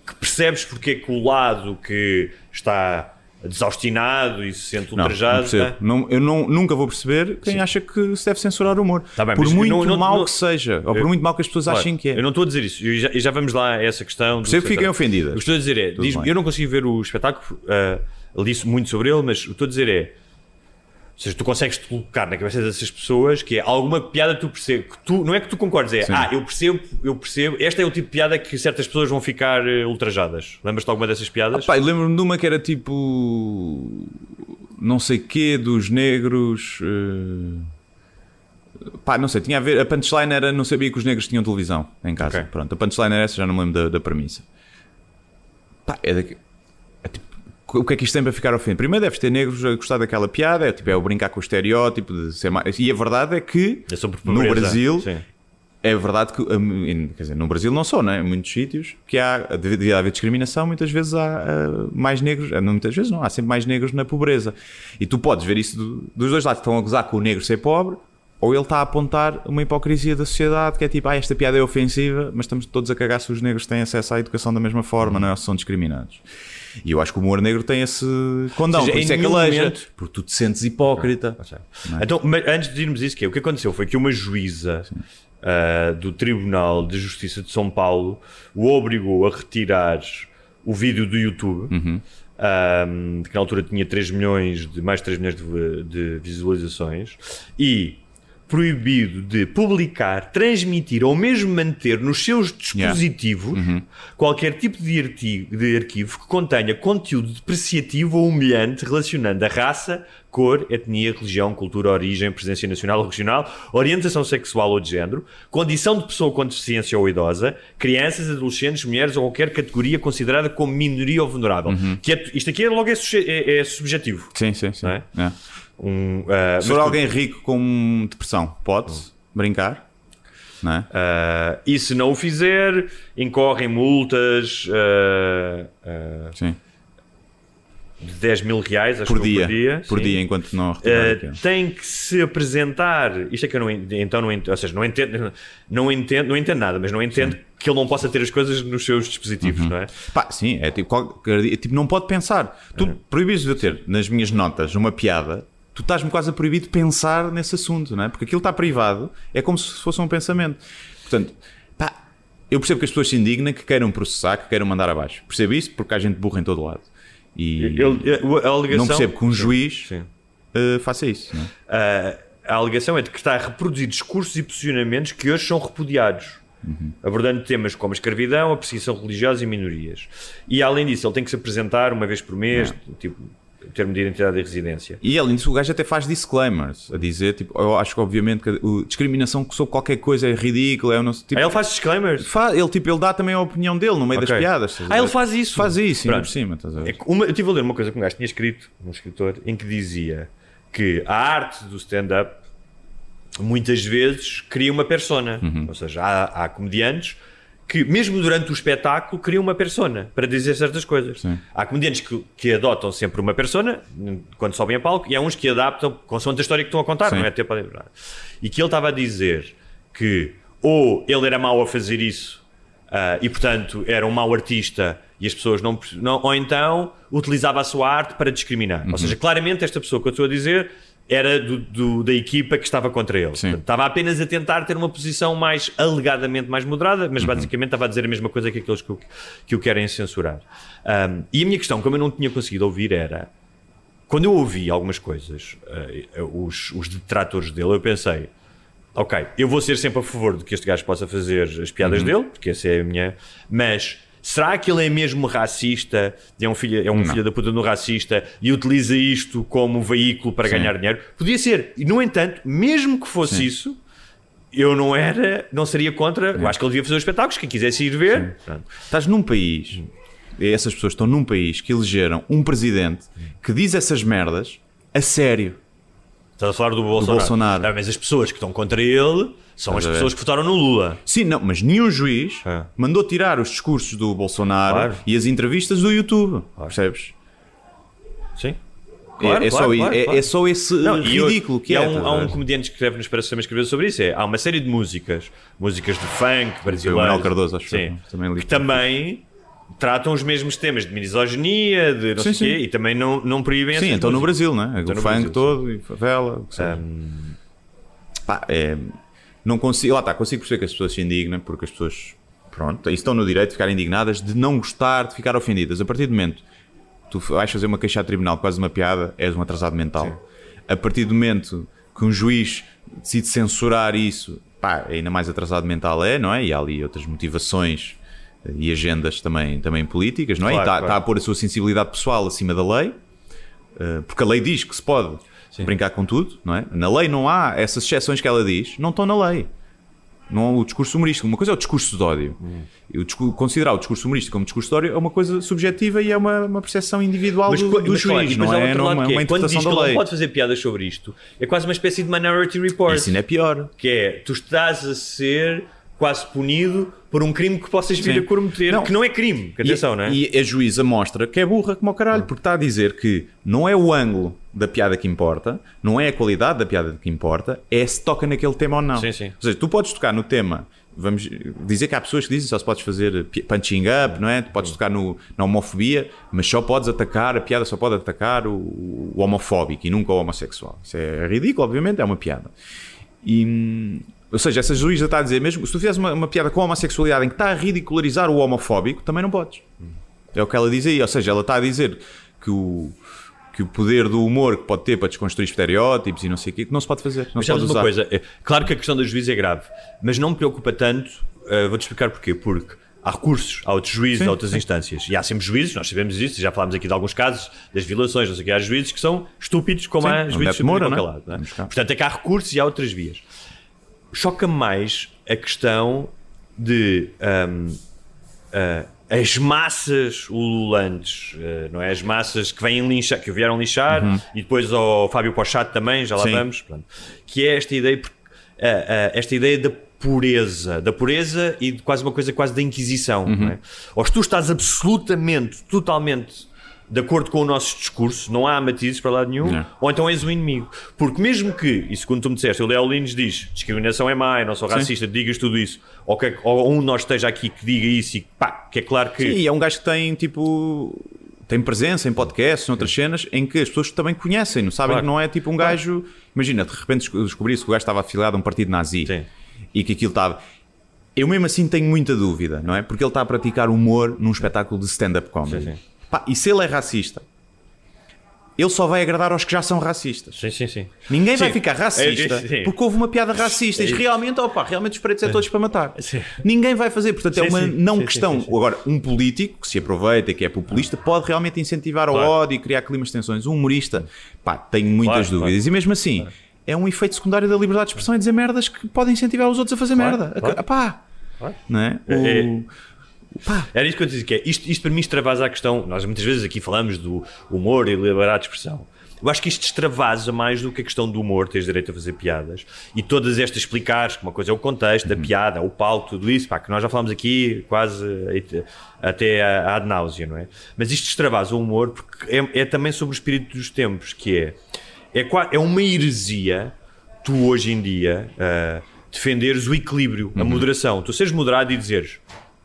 que percebes porque é que o lado que está desaustinado e se sente Não, não ultrajado. percebo. tá? Não- eu não, nunca vou perceber quem acha que se deve censurar o humor. Tá bem, por muito não- não- mal não- que seja, ou por Eu- muito mal que as pessoas Claro, achem que é. Eu não estou a dizer isso, e já, já vamos lá a essa questão. Percebo que fiquem ofendidas. O que estou a dizer é, bem. eu não consegui ver o espetáculo, ah, ele disse muito sobre ele, mas o que estou a dizer é, ou seja, tu consegues te colocar na cabeça dessas pessoas que é alguma piada que tu percebes, que tu, não é que tu concordes, é, Sim. ah, eu percebo, eu percebo, este é o tipo de piada que certas pessoas vão ficar eh, ultrajadas. Lembras-te de alguma dessas piadas? Pá, eu lembro-me de uma que era tipo. Não sei quê, dos negros. eh, Pá, não sei, tinha a ver. A punchline era. Não sabia que os negros tinham televisão em casa. Ok. Pronto, a punchline era essa, já não me lembro da, da premissa. Pá, é daqui. O que é que isto tem para ficar ofendido? Primeiro deves ter negros a gostar daquela piada, é, tipo, é o brincar com o estereótipo de ser mais. E a verdade é que É no. Brasil Sim. é verdade que, hum, quer dizer, no Brasil não só, né? em muitos sítios, que há, devia haver discriminação, muitas vezes há ah, mais negros, não muitas vezes não, há sempre mais negros na pobreza. E tu podes ver isso do- dos dois lados, estão a gozar com o negro ser pobre, ou ele está a apontar uma hipocrisia da sociedade, que é tipo, ah, esta piada é ofensiva, mas estamos todos a cagar se os negros têm acesso à educação da mesma forma, não é? São discriminados. E eu acho que o humor negro tem esse condão, seja, por isso é que aleja, momento- porque tu te sentes hipócrita. Então, mas antes de irmos isso, que é, o que aconteceu foi que uma juíza ah, do Tribunal de Justiça de São Paulo o obrigou a retirar o vídeo do YouTube, ah, que na altura tinha 3 milhões de mais de 3 milhões de, de visualizações, e proibido de publicar, transmitir ou mesmo manter nos seus dispositivos qualquer tipo de artigo, de arquivo que contenha conteúdo depreciativo ou humilhante relacionando a raça, cor, etnia, religião, cultura, origem, presença nacional ou regional, orientação sexual ou de género, condição de pessoa com deficiência ou idosa, crianças, adolescentes, mulheres ou qualquer categoria considerada como minoria ou vulnerável. Que é- isto aqui é logo é, é- é subjetivo. Sim, sim, sim. Não é? É. Um, ah, Se for tu- alguém rico com depressão, pode brincar, não é? Ah, e se não o fizer, incorrem multas Sim. de 10 mil reais Por dia, por dia, por sim. dia, enquanto não tem que se apresentar. Isto é que eu não en- então não entendo, ou seja, não entendo, não entendo, não entendo nada, mas não entendo que ele não possa ter as coisas nos seus dispositivos, Uhum. não é? Pá, sim, é tipo, qualquer dia- tipo, não pode pensar. Tu proibires de eu ter nas minhas notas uma piada, tu estás-me quase a proibir de pensar nesse assunto, não é? Porque aquilo está privado, é como se fosse um pensamento. Portanto, pá, eu percebo que as pessoas se indignam, que queiram processar, que queiram mandar abaixo. Percebo isso porque há gente burra em todo lado. E Ele- a alegação- não percebo que um Sim, juiz sim. eh, faça isso. É? Ah, a alegação é de que está a reproduzir discursos e posicionamentos que hoje são repudiados, abordando temas como a escravidão, a perseguição religiosa e minorias. E além disso, ele tem que se apresentar uma vez por mês, tipo, termo de identidade e residência. E além disso, o gajo até faz disclaimers a dizer, tipo, eu acho que obviamente que a discriminação sobre qualquer coisa é ridícula, é o nosso tipo. Aí ele faz disclaimers. Fa- ele, tipo, ele dá também a opinião dele no meio Ok. das piadas. Ah, ele faz isso? Faz isso, ainda por cima. Estás a ver? É uma- eu estive a ler uma coisa que um gajo tinha escrito, um escritor, em que dizia que a arte do stand-up muitas vezes cria uma persona. Uhum. Ou seja, há, há comediantes que, mesmo durante o espetáculo, criam uma persona para dizer certas coisas. Sim. Há comediantes que, que adotam sempre uma persona quando sobem a palco e há uns que adaptam consoante a história que estão a contar, Sim. não é? Até podem lembrar. E que ele estava a dizer que ou ele era mau a fazer isso ah, e, portanto, era um mau artista e as pessoas não, não. Ou então utilizava a sua arte para discriminar. Uhum. Ou seja, claramente esta pessoa que eu estou a dizer era do, do- da equipa que estava contra ele. Portanto, Estava apenas a tentar ter uma posição mais alegadamente mais moderada, Uhum. mas basicamente estava a dizer a mesma coisa que aqueles que o, que o querem censurar. Ahm, e a minha questão, como eu não tinha conseguido ouvir, era quando eu ouvi algumas coisas, eh, os, os detratores dele, eu pensei, ok, eu vou ser sempre a favor de que este gajo possa fazer as piadas dele, porque essa é a minha. Mas será que ele é mesmo racista? É um filho, é um filho da puta no racista e utiliza isto como veículo para ganhar dinheiro? Podia ser. E no entanto, mesmo que fosse isso. Eu não era, não seria contra. Eu acho que ele devia fazer os espetáculos. Quem quisesse ir ver. Estás num país, e essas pessoas estão num país que elegeram um presidente que diz essas merdas a sério. Estás a falar do Bolsonaro. Bolsonaro. Ah, mas as pessoas que estão contra ele são Estás as pessoas que votaram no Lula. Sim, não, mas nenhum juiz É. mandou tirar os discursos do Bolsonaro Claro. e as entrevistas do YouTube. Percebes? Sim. É- é, só, i- é, é só esse Não, e eu- ridículo que é. há um, há um comediante que escreve nos Parece também escreveu sobre isso. É, há uma série de músicas, músicas de funk brasileiro. Manuel Cardoso, acho sim, que também li. que também tratam os mesmos temas de misoginia, de não Sim, sei o quê, sim. e também não, não proíbem Sim, então no. Brasil, né? Então o funk todo e favela. o que seja. Pá, é, não consigo, lá está, consigo perceber que as pessoas se indignam porque as pessoas, pronto, estão no direito de ficar indignadas, de não gostar, de ficar ofendidas. A partir do momento que tu vais fazer uma queixa a tribunal, quase uma piada, és um atrasado mental. A partir do momento que um juiz decide censurar isso, pá, ainda mais atrasado mental é, não é? E há ali outras motivações e agendas também, também políticas, não é? Claro, está claro. está a pôr a sua sensibilidade pessoal acima da lei. Uh, porque a lei diz que se pode brincar com tudo, não é? Na lei não há essas exceções que ela diz, não estão na lei. Não há o discurso humorístico. Uma coisa é o discurso de ódio. Hum. Discu- considerar o discurso humorístico como discurso de ódio é uma coisa subjetiva e é uma, uma percepção individual do, co- do mas, juiz, e depois não é, outro não é lado é, uma quando diz interpretação da não lei. pode fazer piadas sobre isto, é quase uma espécie de Minority Report. Isso ainda é pior. Que é, tu estás a ser quase punido por um crime que possas vir Sim. a cometer, Não. que não é crime. que Atenção, e, não é? E a juíza mostra que é burra como o caralho, porque está a dizer que não é o ângulo da piada que importa, não é a qualidade da piada que importa, é se toca naquele tema ou não. Sim, sim. Ou seja, tu podes tocar no tema vamos dizer que há pessoas que dizem só se podes fazer punching up, não é? Podes tocar no, na homofobia, mas só podes atacar, a piada só pode atacar o, o homofóbico e nunca o homossexual. Isso é ridículo, obviamente, é uma piada. E, hum, ou seja, essa juíza está a dizer mesmo, se tu fizeres uma, uma piada com a homossexualidade em que está a ridicularizar o homofóbico, também não podes. É o que ela diz aí, ou seja, ela está a dizer que o, que o poder do humor que pode ter para desconstruir estereótipos e não sei o quê, que não se pode fazer. Não Mas se pode usar. uma coisa, é, claro que a questão do juiz é grave, mas não me preocupa tanto, uh, vou-te explicar porquê, porque há recursos, há outros juízes, Sim, há outras sim. instâncias, e há sempre juízes, nós sabemos isso, já falámos aqui de alguns casos, das violações, não sei o que, há juízes que são estúpidos, como Sim, há juízes em qualquer não é? é? Portanto, é que há recursos e há outras vias. Choca-me mais a questão de hum, uh, as massas ululantes, uh, não é? As massas que vêm lixar, que vieram lixar, e depois ao Fábio Pochato também, já lá Uhum. Sim. vamos, pronto. que é esta ideia, uh, esta ideia da pureza, da pureza e de quase uma coisa quase da inquisição, Uhum. não é? Ou se tu estás absolutamente, totalmente de acordo com o nosso discurso, não há matizes para lado nenhum, Não. ou então és o inimigo. Porque mesmo que, e segundo tu me disseste, o Léo Lins diz discriminação é má, eu não sou racista, digas tudo isso, ou, que, ou um de nós esteja aqui que diga isso e pá, que é claro que. Sim, é um gajo que tem tipo. Tem presença em podcasts, noutras cenas, em que as pessoas também conhecem, não sabem Claro. que não é tipo um gajo. Imagina, de repente desco- descobrisse que o gajo estava afiliado a um partido nazi Sim. e que aquilo estava. Eu mesmo assim tenho muita dúvida, não é? Porque ele está a praticar humor num espetáculo de stand-up comedy. Sim, sim. Pá, e se ele é racista, ele só vai agradar aos que já são racistas. Sim, sim, sim. Ninguém vai Sim. ficar racista É, é, sim. porque houve uma piada racista. E realmente, opa, realmente os pretos é todos para matar. Sim. Ninguém vai fazer. Portanto, é Sim, uma sim. não questão. Agora, um político que se aproveita, que é populista, pode realmente incentivar o Claro. ódio e criar climas de tensões. Um humorista, pá, tenho muitas Claro, dúvidas. E mesmo assim, é um efeito secundário da liberdade de expressão e dizer merdas que podem incentivar os outros a fazer Claro, merda. claro. Pá, não é? É- Era isso que eu te dizia, que é, isto, isto para mim extravasa a questão, nós muitas vezes aqui falamos do humor e liberdade de expressão. Eu acho que isto extravasa mais do que a questão do humor, tens direito a fazer piadas. E todas estas explicares, que uma coisa é o contexto, a piada, o palco, tudo isso, pá, que nós já falamos aqui quase até a- ad náusea, não é? Mas isto extravasa o humor porque é, é também sobre o espírito dos tempos, que é, é, é uma heresia tu hoje em dia ah, defenderes o equilíbrio, a moderação. Tu seres moderado e dizeres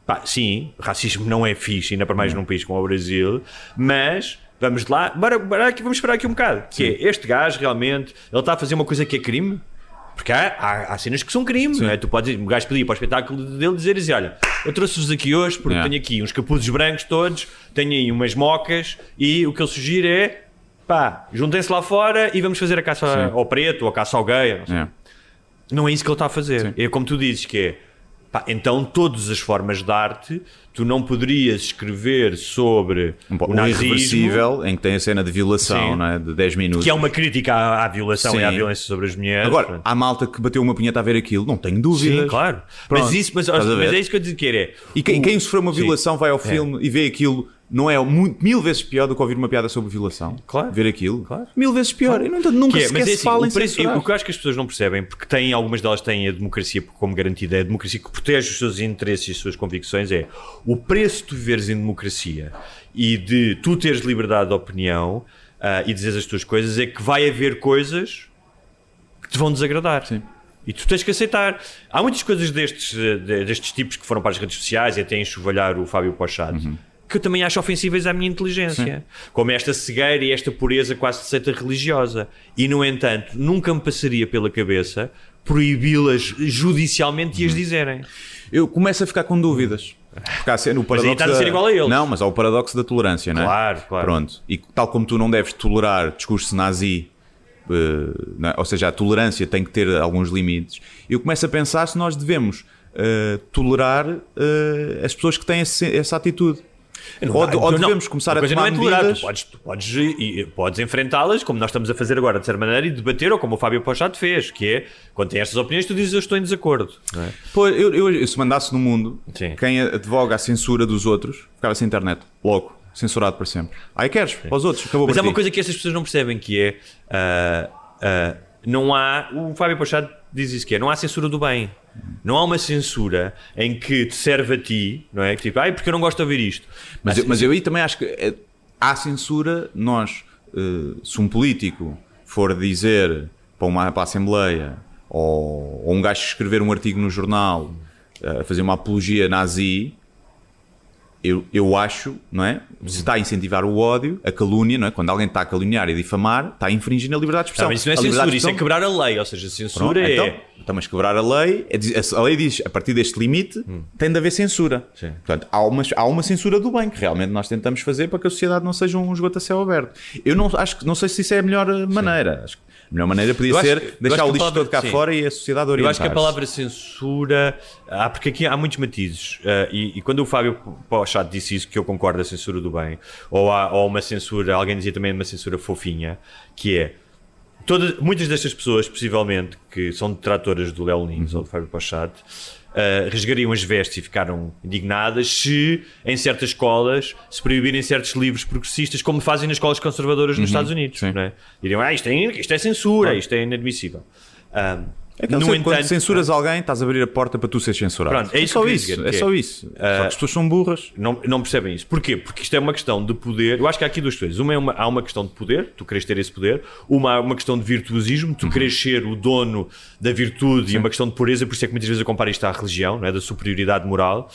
pá, sim, racismo não é fixe, ainda para mais num país como o Brasil, mas vamos lá, bora, bora aqui, vamos esperar aqui um bocado. Que é, este gajo realmente, ele está a fazer uma coisa que é crime. Porque há, há, há cenas que são crime, não é? Tu podes, o gajo pedir para o espetáculo dele dizer assim: Olha, eu trouxe-vos aqui hoje porque Yeah. tenho aqui uns capuzes brancos todos, tenho aí umas mocas e o que ele sugere é pá, juntem-se lá fora e vamos fazer a caça Sim. ao preto ou a caça ao gay. Não é. Não é isso que ele está a fazer. É como tu dizes, que é pá, então todas as formas de arte tu não poderias escrever sobre Um, o nazismo, irreversível em que tem a cena de violação, Sim. não é? De 10 minutos. que é uma crítica à, à violação e à Sim. violência sobre as mulheres. Agora, Pronto. há malta que bateu uma punheta a ver aquilo, não tenho dúvidas. Sim, claro. Pronto. Mas, isso, mas, mas é isso que eu te quero. É, E quem, o- quem sofreu uma Sim. violação vai ao filme e vê aquilo, não é muito, mil vezes pior do que ouvir uma piada sobre violação? Claro. Ver aquilo? Claro. Mil vezes pior. E, no entanto, nunca Que é, sequer mas é se assim, fala em o, preço, censurar. o que eu acho que as pessoas não percebem, porque têm, algumas delas têm a democracia como garantida, a democracia que protege os seus interesses e as suas convicções, é o preço de tu viveres em democracia e de tu teres liberdade de opinião ah, e dizeres as tuas coisas, é que vai haver coisas que te vão desagradar. Sim. E tu tens que aceitar. Há muitas coisas destes, eh, de- destes tipos que foram para as redes sociais e até enxovalhar o Fábio Pochado. Uhum. Que eu também acho ofensíveis à minha inteligência. Como esta cegueira e esta pureza quase de seita religiosa. E, no entanto, nunca me passaria pela cabeça proibi-las judicialmente e as dizerem. Eu começo a ficar com dúvidas. Porque há o aí paradoxo estás a da- ser igual a eles. Não, mas há o paradoxo da tolerância, não é? Claro, claro. Pronto. E tal como tu não deves tolerar discurso nazi, não é? ou seja, a tolerância tem que ter alguns limites, eu começo a pensar se nós devemos eh, tolerar eh, as pessoas que têm esse- essa atitude. Não ou dá- ou não, devemos começar uma a tomar não é medidas. Tu podes, tu podes, e- e podes enfrentá-las, como nós estamos a fazer agora, de certa maneira, e debater, ou como o Fábio Pochado fez, que é, quando tem estas opiniões, tu dizes eu estou em desacordo. é? Eu, eu- se mandasse no mundo Sim. quem advoga a censura dos outros, ficava sem internet. Logo, censurado para sempre. Aí queres, para os outros, acabou Mas há uma ti. coisa que essas pessoas não percebem que é ah, ah, não há. O Fábio Pochado diz isso que é, não há censura do bem. Não há uma censura em que te serve a ti, não é? Tipo, ai, porque eu não gosto de ouvir isto. Mas, eu, mas eu aí também acho que é, há censura. Nós, eh, se um político for dizer para, uma, para a Assembleia ou, ou um gajo escrever um artigo no jornal a fazer uma apologia nazi, eu, eu acho, não é? Se está a incentivar o ódio, a calúnia, não é? Quando alguém está a caluniar e difamar, está a infringir a liberdade de expressão. Não, mas isso não é A censura, de isso é expressão- quebrar a lei. Ou seja, censura Pronto, é. então, então, mas quebrar a lei, é a lei diz, a partir deste limite, tem de haver censura. Sim. Portanto, há uma, há uma censura do bem que realmente nós tentamos fazer para que a sociedade não seja um esgoto a céu aberto. Eu não, acho, que- não sei se isso é a melhor eh, maneira. Acho que a melhor maneira podia Eu acho ser eu deixar o lixo palavra- todo cá sim. fora e a sociedade Eu orientar acho que a palavra censura. Há, porque aqui há muitos matizes. eh, e, e quando o Fábio Pochado disse isso, que eu concordo a censura do bem, ou há ou uma censura, alguém dizia também uma censura fofinha, que é. Todas, muitas destas pessoas, possivelmente, que são detratoras do Léo Lins ou do Fábio Pochado, eh, rasgariam as vestes e ficaram indignadas se, em certas escolas, se proibirem certos livros progressistas, como fazem nas escolas conservadoras nos Estados Unidos. sim. Não é? Diriam, ah, isto é, isto é censura, isto é inadmissível. Ah, É que, no quando entanto, censuras alguém, estás a abrir a porta para tu seres censurado. Pronto, é isso só que eu queria isso. dizer, é é- só isso. só que as pessoas são burras. não, não percebem isso. Porquê? Porque isto é uma questão de poder. Eu acho que há aqui duas coisas. Uma é uma, há uma questão de poder, tu queres ter esse poder. Uma há uma questão de virtuosismo, tu queres ser o dono da virtude e uma questão de pureza. Por isso é que muitas vezes eu comparo isto à religião, não é? da superioridade moral.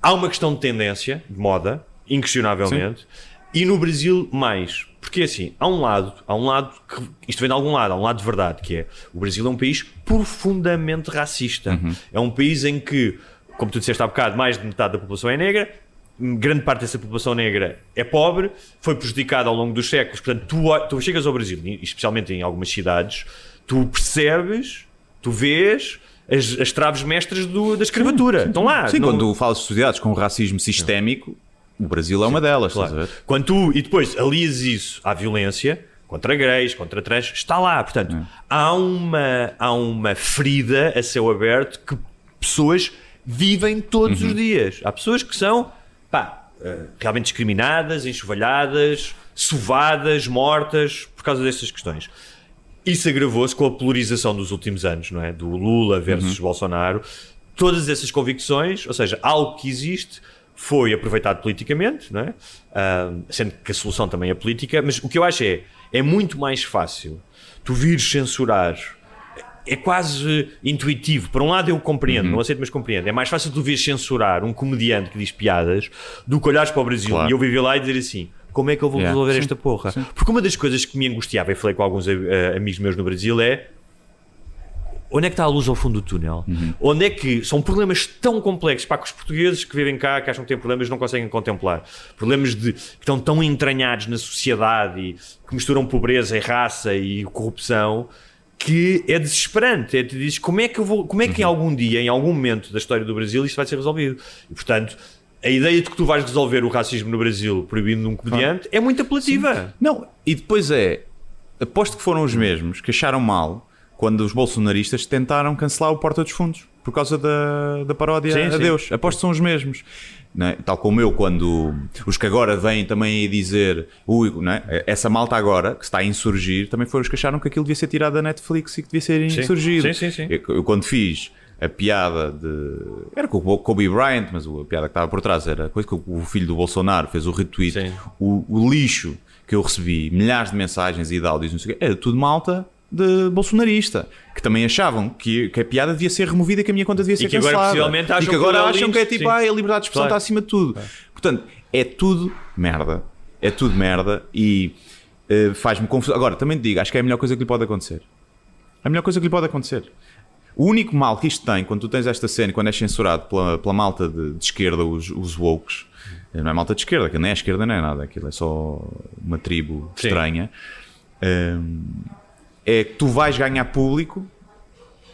Há uma questão de tendência, de moda, inquestionavelmente. E no Brasil, mais. Porque assim, há um lado, há um lado que isto vem de algum lado, há um lado de verdade, que é o Brasil é um país profundamente racista. É um país em que, como tu disseste há bocado, mais de metade da população é negra, grande parte dessa população negra é pobre, foi prejudicada ao longo dos séculos. Portanto, tu, tu chegas ao Brasil, especialmente em algumas cidades, tu percebes, tu vês as, as traves mestras do- da escravatura. Estão lá. Sim, Não- quando falas de sociedades com racismo sistémico, o Brasil é uma delas. estás a ver? Quando tu, e depois alias isso à violência contra gays, contra trans, está lá. Portanto, É. há, uma, há uma ferida a céu aberto que pessoas vivem todos Uhum. os dias. Há pessoas que são pá, eh, realmente discriminadas, enxovalhadas, sovadas, mortas por causa destas questões. Isso agravou-se com a polarização dos últimos anos, não é? Do Lula versus Uhum. Bolsonaro. Todas essas convicções, ou seja, algo que existe, foi aproveitado politicamente, não é? Ah, sendo que a solução também é política, mas o que eu acho é, é muito mais fácil tu vires censurar é quase intuitivo. Por um lado eu compreendo, não aceito, mas compreendo. É mais fácil tu vires censurar um comediante que diz piadas do que olhares para o Brasil Claro. e eu viver lá e dizer assim. Como é que eu vou Yeah. resolver Sim. esta porra? Porque uma das coisas que me angustiava, e falei com alguns eh, amigos meus no Brasil, é onde é que está a luz ao fundo do túnel? Onde é que são problemas tão complexos para que os portugueses que vivem cá, que acham que têm problemas, não conseguem contemplar? Problemas de, que estão tão entranhados na sociedade e que misturam pobreza e raça e corrupção que é desesperante. É, tu dizes, como é que eu vou, como é que em algum dia, em algum momento da história do Brasil, isto vai ser resolvido? E portanto. A ideia de que tu vais resolver o racismo no Brasil proibindo um comediante é muito apelativa. Não, e depois é. Aposto que foram os mesmos que acharam mal quando os bolsonaristas tentaram cancelar o Porta dos Fundos por causa da, da paródia Sim, a sim. Deus. Aposto que são os mesmos. É? Tal como eu, quando os que agora vêm também a dizer ui, é? essa malta agora que está a insurgir, também foram os que acharam que aquilo devia ser tirado da Netflix e que devia ser insurgido. Sim, sim, sim. Eu, eu quando fiz a piada de. Era com o Kobe Bryant, mas a piada que estava por trás era a coisa que o filho do Bolsonaro fez o retweet. O, o lixo que eu recebi, milhares de mensagens e de áudios, não sei o quê, era tudo malta de bolsonarista, que também achavam que, que a piada devia ser removida e que a minha conta devia ser que agora, cancelada. possivelmente, acham e que que agora o Léo acham que é tipo, sim. ah, a liberdade de expressão Claro. está acima de tudo. Portanto, é tudo merda. É tudo merda e eh, faz-me confusão. Agora, também te digo, acho que é a melhor coisa que lhe pode acontecer. A melhor coisa que lhe pode acontecer. O único mal que isto tem, quando tu tens esta cena, e quando és censurado pela, pela malta de, de esquerda, os, os wokes, não é malta de esquerda, aquilo nem é esquerda nem é nada, aquilo é só uma tribo Sim. estranha, hum, é que tu vais ganhar público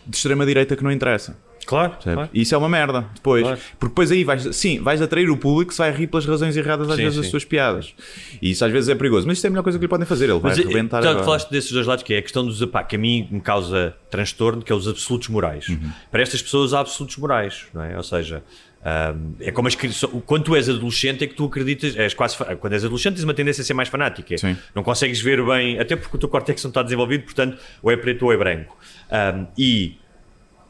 de extrema-direita que não interessa. Claro, claro. Isso é uma merda depois. Claro. Porque depois aí vais, sim, vais atrair o público que se vai rir pelas razões erradas às Sim, vezes das sim. suas piadas. E isso às vezes é perigoso. Mas isto é a melhor coisa que lhe podem fazer. Ele vai Mas eh, arrebentar já falaste desses dois lados, que é a questão dos pá, que a mim me causa transtorno, que é os absolutos morais. Uhum. Para estas pessoas há absolutos morais, não é? Ou seja, ahm, é como as quando tu és adolescente é que tu acreditas, és quase quando és adolescente tens uma tendência a ser mais fanática. Sim. Não consegues ver bem, até porque o teu córtex não está desenvolvido, portanto, ou é preto ou é branco. Ahm, e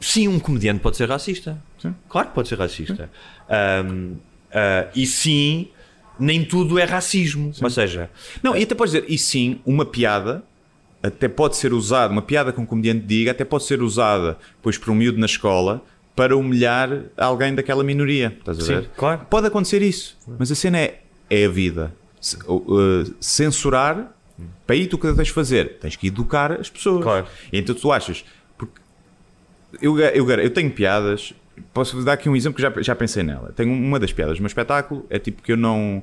sim, um comediante pode ser racista. Sim. Claro que pode ser racista. Ahm, ah, e sim, nem tudo é racismo. Ou seja, Não, e até podes dizer, e sim, uma piada até pode ser usada, uma piada que um comediante diga, até pode ser usada depois por um miúdo na escola para humilhar alguém daquela minoria. Estás a Sim, ver? claro. Pode acontecer isso, mas a cena é, é a vida. Uh, censurar, para aí tu o que tens de fazer? Tens que educar as pessoas. Claro. E então tu achas, porque eu, eu, eu tenho piadas, posso dar aqui um exemplo que já, já pensei nela. Tenho uma das piadas do meu espetáculo, é tipo que eu não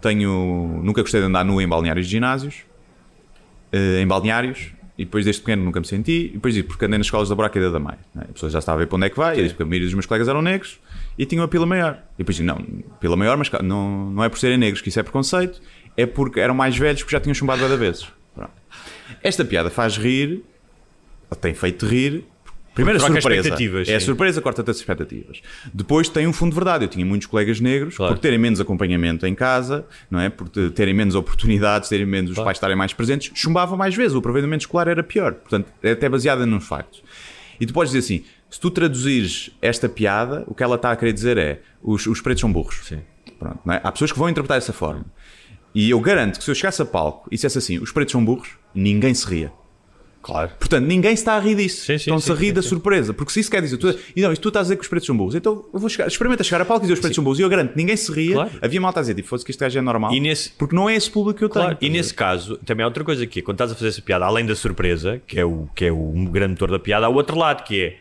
tenho, nunca gostei de andar nu em balneários de ginásios, eh, em balneários, e depois desde pequeno nunca me senti, e depois digo, porque andei nas escolas da Buraca e da Damai. Né? A pessoa já estava a ver para onde é que vai, e disse, porque a maioria dos meus colegas eram negros, e tinham a pila maior. E depois digo, não, pila maior, mas não, não é por serem negros que isso é preconceito, é porque eram mais velhos que já tinham chumbado várias vezes. Pronto. Esta piada faz rir, ou tem feito rir, Primeiro a surpresa. É a surpresa, corta-te as expectativas. Depois tem um fundo de verdade. Eu tinha muitos colegas negros, Claro. por terem menos acompanhamento em casa, não é? por te- terem menos oportunidades, terem menos os pais estarem mais presentes, chumbavam mais vezes. O aproveitamento escolar era pior. Portanto, é até baseada nos factos. E tu podes dizer assim: se tu traduzires esta piada, o que ela está a querer dizer é os, os pretos são burros. Sim. Pronto, é? Há pessoas que vão interpretar dessa forma. E eu garanto que se eu chegasse a palco e dissesse assim: os pretos são burros, ninguém se ria. Claro. Portanto, ninguém se está a rir disso. Sim, sim, Estão-se a rir sim, da sim. surpresa. Porque se isso quer dizer. Tu, e não, isto tu estás a dizer que os pretos são burros. Então eu vou chegar, experimenta chegar a palco e dizer os pretos são burros. E eu garanto, ninguém se ria. Claro. Havia malta a dizer, tipo, fosse que este gajo é normal. E nesse- Porque não é esse público que eu tenho. Claro, e nesse caso, também há outra coisa aqui, quando estás a fazer essa piada, além da surpresa, que é o, que é o grande motor da piada, há o outro lado, que é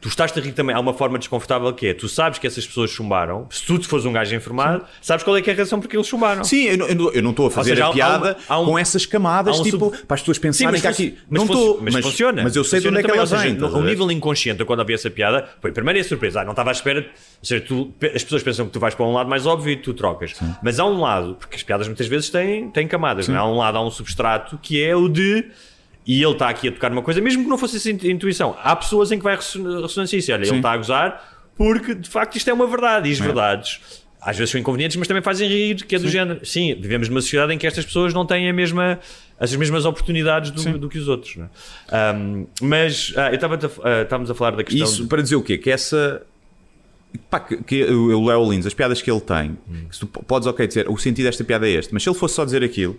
tu estás a rir também, há uma forma desconfortável que é, tu sabes que essas pessoas chumbaram, se tu te fores um gajo informado, sabes qual é é a razão porque eles chumbaram. Sim, eu não- eu eu não estou a fazer seja, há a um- piada há um- com essas camadas, há um tipo, sub- para as pessoas Sim, pensarem mas, que há aqui. mas, não funci- estou, mas funciona. Mas eu sei de onde é que elas vêm. no- estás a O ver? nível inconsciente, quando havia essa piada, foi primeiro é surpresa. Ah, não estava à espera. Ou seja, tu, as pessoas pensam que tu vais para um lado mais óbvio e tu trocas. Mas há um lado, porque as piadas muitas vezes têm, têm camadas, não é? há um lado, há um substrato que é o de. E ele está aqui a tocar uma coisa, mesmo que não fosse essa in- intuição. Há pessoas em que vai resson- ressonância isso. Olha, ele está a gozar porque de facto isto é uma verdade. E as verdades às vezes são inconvenientes, mas também fazem rir, que é do género. Sim, vivemos numa sociedade em que estas pessoas não têm a mesma, as mesmas oportunidades do, do que os outros. é? Ahm, mas ah, eu estava a, ah, estávamos a falar da questão. Isso de- para dizer o quê? Que essa. Pá, que, que o Léo Lins, as piadas que ele tem, que se tu podes, ok, dizer o sentido desta piada é este, mas se ele fosse só dizer aquilo,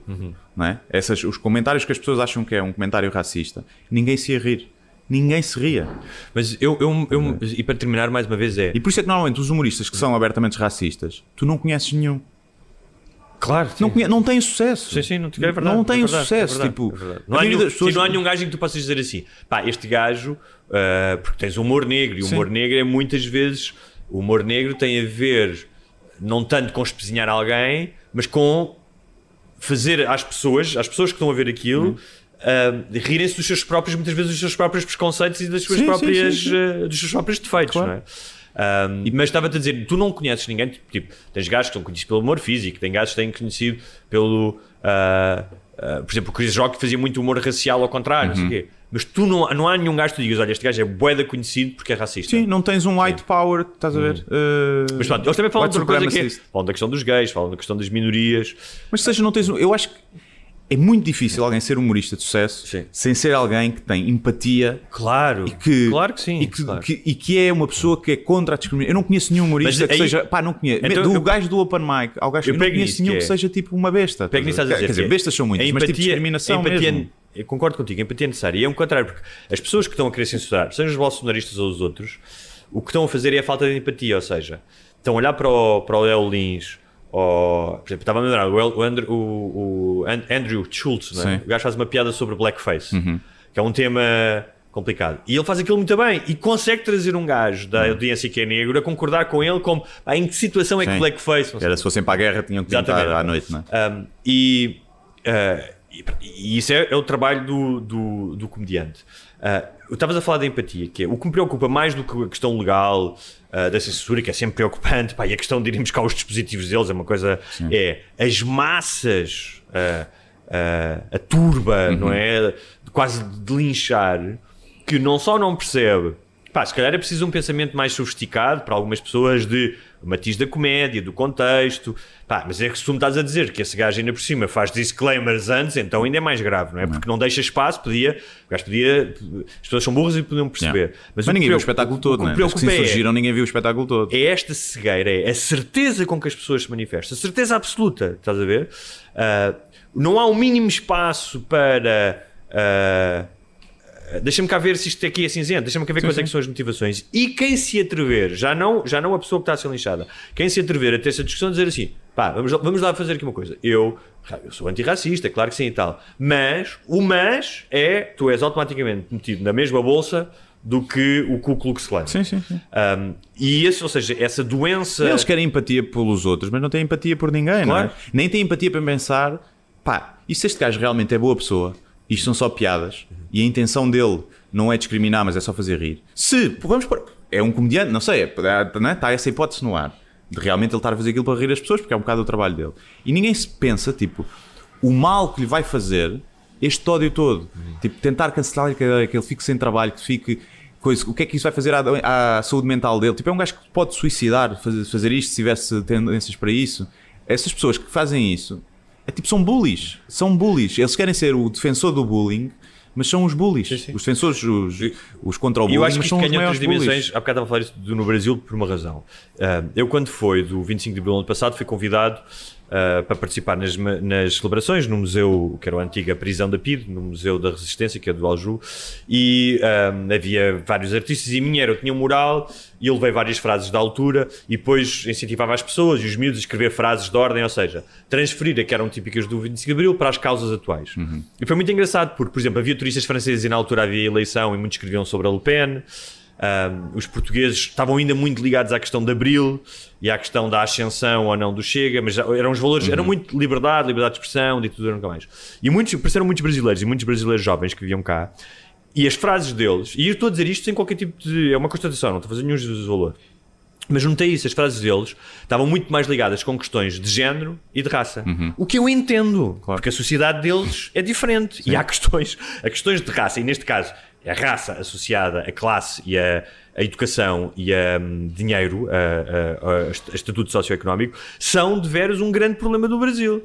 não é? Essas, os comentários que as pessoas acham que é um comentário racista, ninguém se ia rir. Ninguém se ria. Mas eu, eu, eu- e para terminar mais uma vez é. E por isso é que normalmente os humoristas que são abertamente racistas, tu não conheces nenhum. Claro, Não, conhe- não têm sucesso. Sim, sim, não, é verdade, não é têm verdade, sucesso. é verdade, tipo, é não, há nenhum, pessoas- sim, não há nenhum gajo em que tu possas dizer assim, pá, este gajo, ah, porque tens humor negro, e o humor negro é muitas vezes, o humor negro tem a ver não tanto com espezinhar alguém, mas com fazer às pessoas, às pessoas que estão a ver aquilo, ah, rirem-se dos seus próprios, muitas vezes dos seus próprios preconceitos e das suas Sim, próprias, sim, sim. ah, dos seus próprios defeitos, Claro. não é? Ah, mas estava-te a dizer, tu não conheces ninguém, tipo, tipo, tens gajos que são conhecidos pelo humor físico, tem gajos que têm conhecido pelo. ah, por exemplo, o Chris Rock fazia muito humor racial ao contrário, não sei o Uhum. quê. Mas tu não, não há nenhum gajo que tu digas, olha, este gajo é boeda conhecido porque é racista. Sim, não tens um white power, estás a ver? Uh, Mas pronto, eles também falam de coisa que é, falam da questão dos gays, falam da questão das minorias. Mas seja, não tens um. Eu acho que é muito difícil alguém ser humorista de sucesso Sim. sem ser alguém que tem empatia Claro, e que, claro que sim. e que, claro. que- e que é uma pessoa que é contra a discriminação. Eu não conheço nenhum humorista Mas que aí- seja. Pá, não conheço. Então, do eu- gajo do Open Mic ao gajo eu eu não conheço nisso, nenhum que que, é- seja tipo uma besta. Pego nisso, a Quer dizer. dizer, que é- bestas são muitas, a mas tipo empatia- discriminação a empatia, mesmo. Eu concordo contigo, a empatia é necessária. E é um contrário, porque as pessoas que estão a querer censurar, sejam os bolsonaristas ou os outros, o que estão a fazer é a falta de empatia, ou seja, estão a olhar para o, para o Léo Lins, ou, por exemplo, estava a lembrar, o, Andrew, o- o An- Andrew Schultz, não é? Uhum. o gajo faz uma piada sobre blackface, que é um tema complicado. E ele faz aquilo muito bem e consegue trazer um gajo da audiência que é negro a concordar com ele como "Ah, em que situação é que Sim. blackface... não sei Era se fossem para a guerra, tinham que Exatamente. tentar à noite, não é? um, e, uh, e- e isso é, é o trabalho do, do, do comediante. Uh, Estavas a falar da empatia, que é o que me preocupa mais do que a questão legal uh, da censura, que é sempre preocupante, pá, e a questão de irem buscar os dispositivos deles é uma coisa. É as massas, uh, uh, a turba, não é? Quase de linchar, que não só não percebe. Pá, se calhar é preciso um pensamento mais sofisticado para algumas pessoas de matiz da comédia, do contexto. Pá, mas é que se tu me estás a dizer que esse gajo ainda por cima faz disclaimers antes, então ainda é mais grave, não é? Porque não deixa espaço, podia, o gajo podia, as pessoas são burras e podiam perceber. Yeah. Mas, que ninguém viu o espetáculo todo, não é? Os que se é- insurgiram, ninguém viu o espetáculo todo. é esta cegueira, é a certeza com que as pessoas se manifestam, a certeza absoluta, estás a ver? Ah, não há o mínimo espaço para ah, deixa-me cá ver se isto aqui é cinzento, deixa-me cá ver quais é que são as motivações. E quem se atrever, já não, já não a pessoa que está a ser linchada, quem se atrever a ter essa discussão, dizer assim, pá, vamos, lá- vamos lá fazer aqui uma coisa. Eu, eu sou antirracista, claro que sim e tal, mas o mas é, tu és automaticamente metido na mesma bolsa do que o Ku Klux Klan. Sim, sim, sim. Um, e esse, ou seja, essa doença... Eles querem empatia pelos outros, mas não têm empatia por ninguém, não é? Claro. Nem têm empatia para pensar, pá, e se este gajo realmente é boa pessoa, isto são só piadas, e a intenção dele não é discriminar, mas é só fazer rir. Se, vamos por, é um comediante, não sei, é, não é? está essa hipótese no ar, de realmente ele estar a fazer aquilo para rir as pessoas, porque é um bocado o trabalho dele. E ninguém se pensa, tipo, o mal que lhe vai fazer este ódio todo. Tipo, tentar cancelar que, que ele fique sem trabalho, que fique. Coisa, o que é que isso vai fazer à, à saúde mental dele? Tipo, é um gajo que pode suicidar, fazer, fazer isto se tivesse tendências para isso. Essas pessoas que fazem isso é tipo, são bullies. São bullies. Eles querem ser o defensor do bullying, mas são os bullies. Os defensores, os, os contra o bullying, eu acho que isto ganha outras maiores dimensões. bullies. Há bocado estava a falar isso do- no Brasil por uma razão. Ah, eu, quando foi do 25 de abril ano passado, fui convidado ah, para participar nas, nas celebrações no museu, que era a antiga prisão da PID, no Museu da Resistência, que é do Aljù, e ah, havia vários artistas. E a minha era, eu tinha um mural e eu levei várias frases da altura e depois incentivava as pessoas e os miúdos a escrever frases de ordem, ou seja, transferir a que eram típicas do 25 de abril para as causas atuais. E foi muito engraçado, porque, por exemplo, havia turistas franceses e na altura havia eleição e muitos escreviam sobre a Le Pen. Um, os portugueses estavam ainda muito ligados à questão de Abril e à questão da ascensão ou não do Chega, mas eram os valores, eram muito liberdade, liberdade de expressão, ditadura nunca mais. E muitos, apareceram muitos brasileiros e muitos brasileiros jovens que viviam cá. E as frases deles, e eu estou a dizer isto sem qualquer tipo de. É uma constatação, não estou a fazer nenhum juízo de valor. Mas notei isso, as frases deles estavam muito mais ligadas com questões de género e de raça. O que eu entendo, porque a sociedade deles é diferente. E há questões, há questões de raça, e neste caso, a raça associada à classe e à, à educação e a hum, dinheiro, a, a- a- estatuto socioeconómico, são de veras um grande problema do Brasil.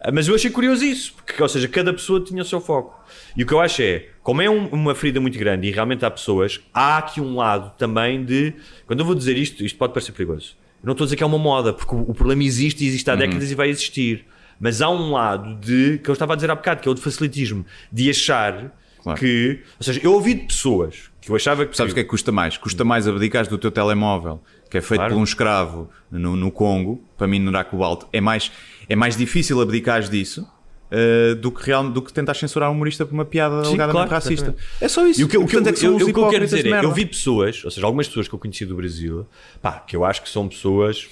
Ah, Mas eu achei curioso isso, porque, ou seja, cada pessoa tinha o seu foco. E o que eu acho é, como é um- uma ferida muito grande e realmente há pessoas, há aqui um lado também de. Quando eu vou dizer isto, isto pode parecer perigoso. Eu não estou a dizer que é uma moda, porque o, o problema existe e existe há décadas e vai existir. Mas há um lado de, que eu estava a dizer há bocado, que é o de facilitismo, de achar Claro. que. Ou seja, eu ouvi de pessoas que eu achava que. Sabes o que é que custa mais? Custa mais abdicares do teu telemóvel, que é feito Claro. por um escravo no, no Congo, para minerar cobalto. É mais, é mais difícil abdicares disso eh, do, que real, do que tentar censurar um humorista por uma piada Sim, alegadamente claro, racista. exatamente. É só isso. E o que, eu- o que, eu- Portanto, é que eu- que eu quero dizer é, eu vi pessoas, ou seja, algumas pessoas que eu conheci do Brasil, pá, que eu acho que são pessoas,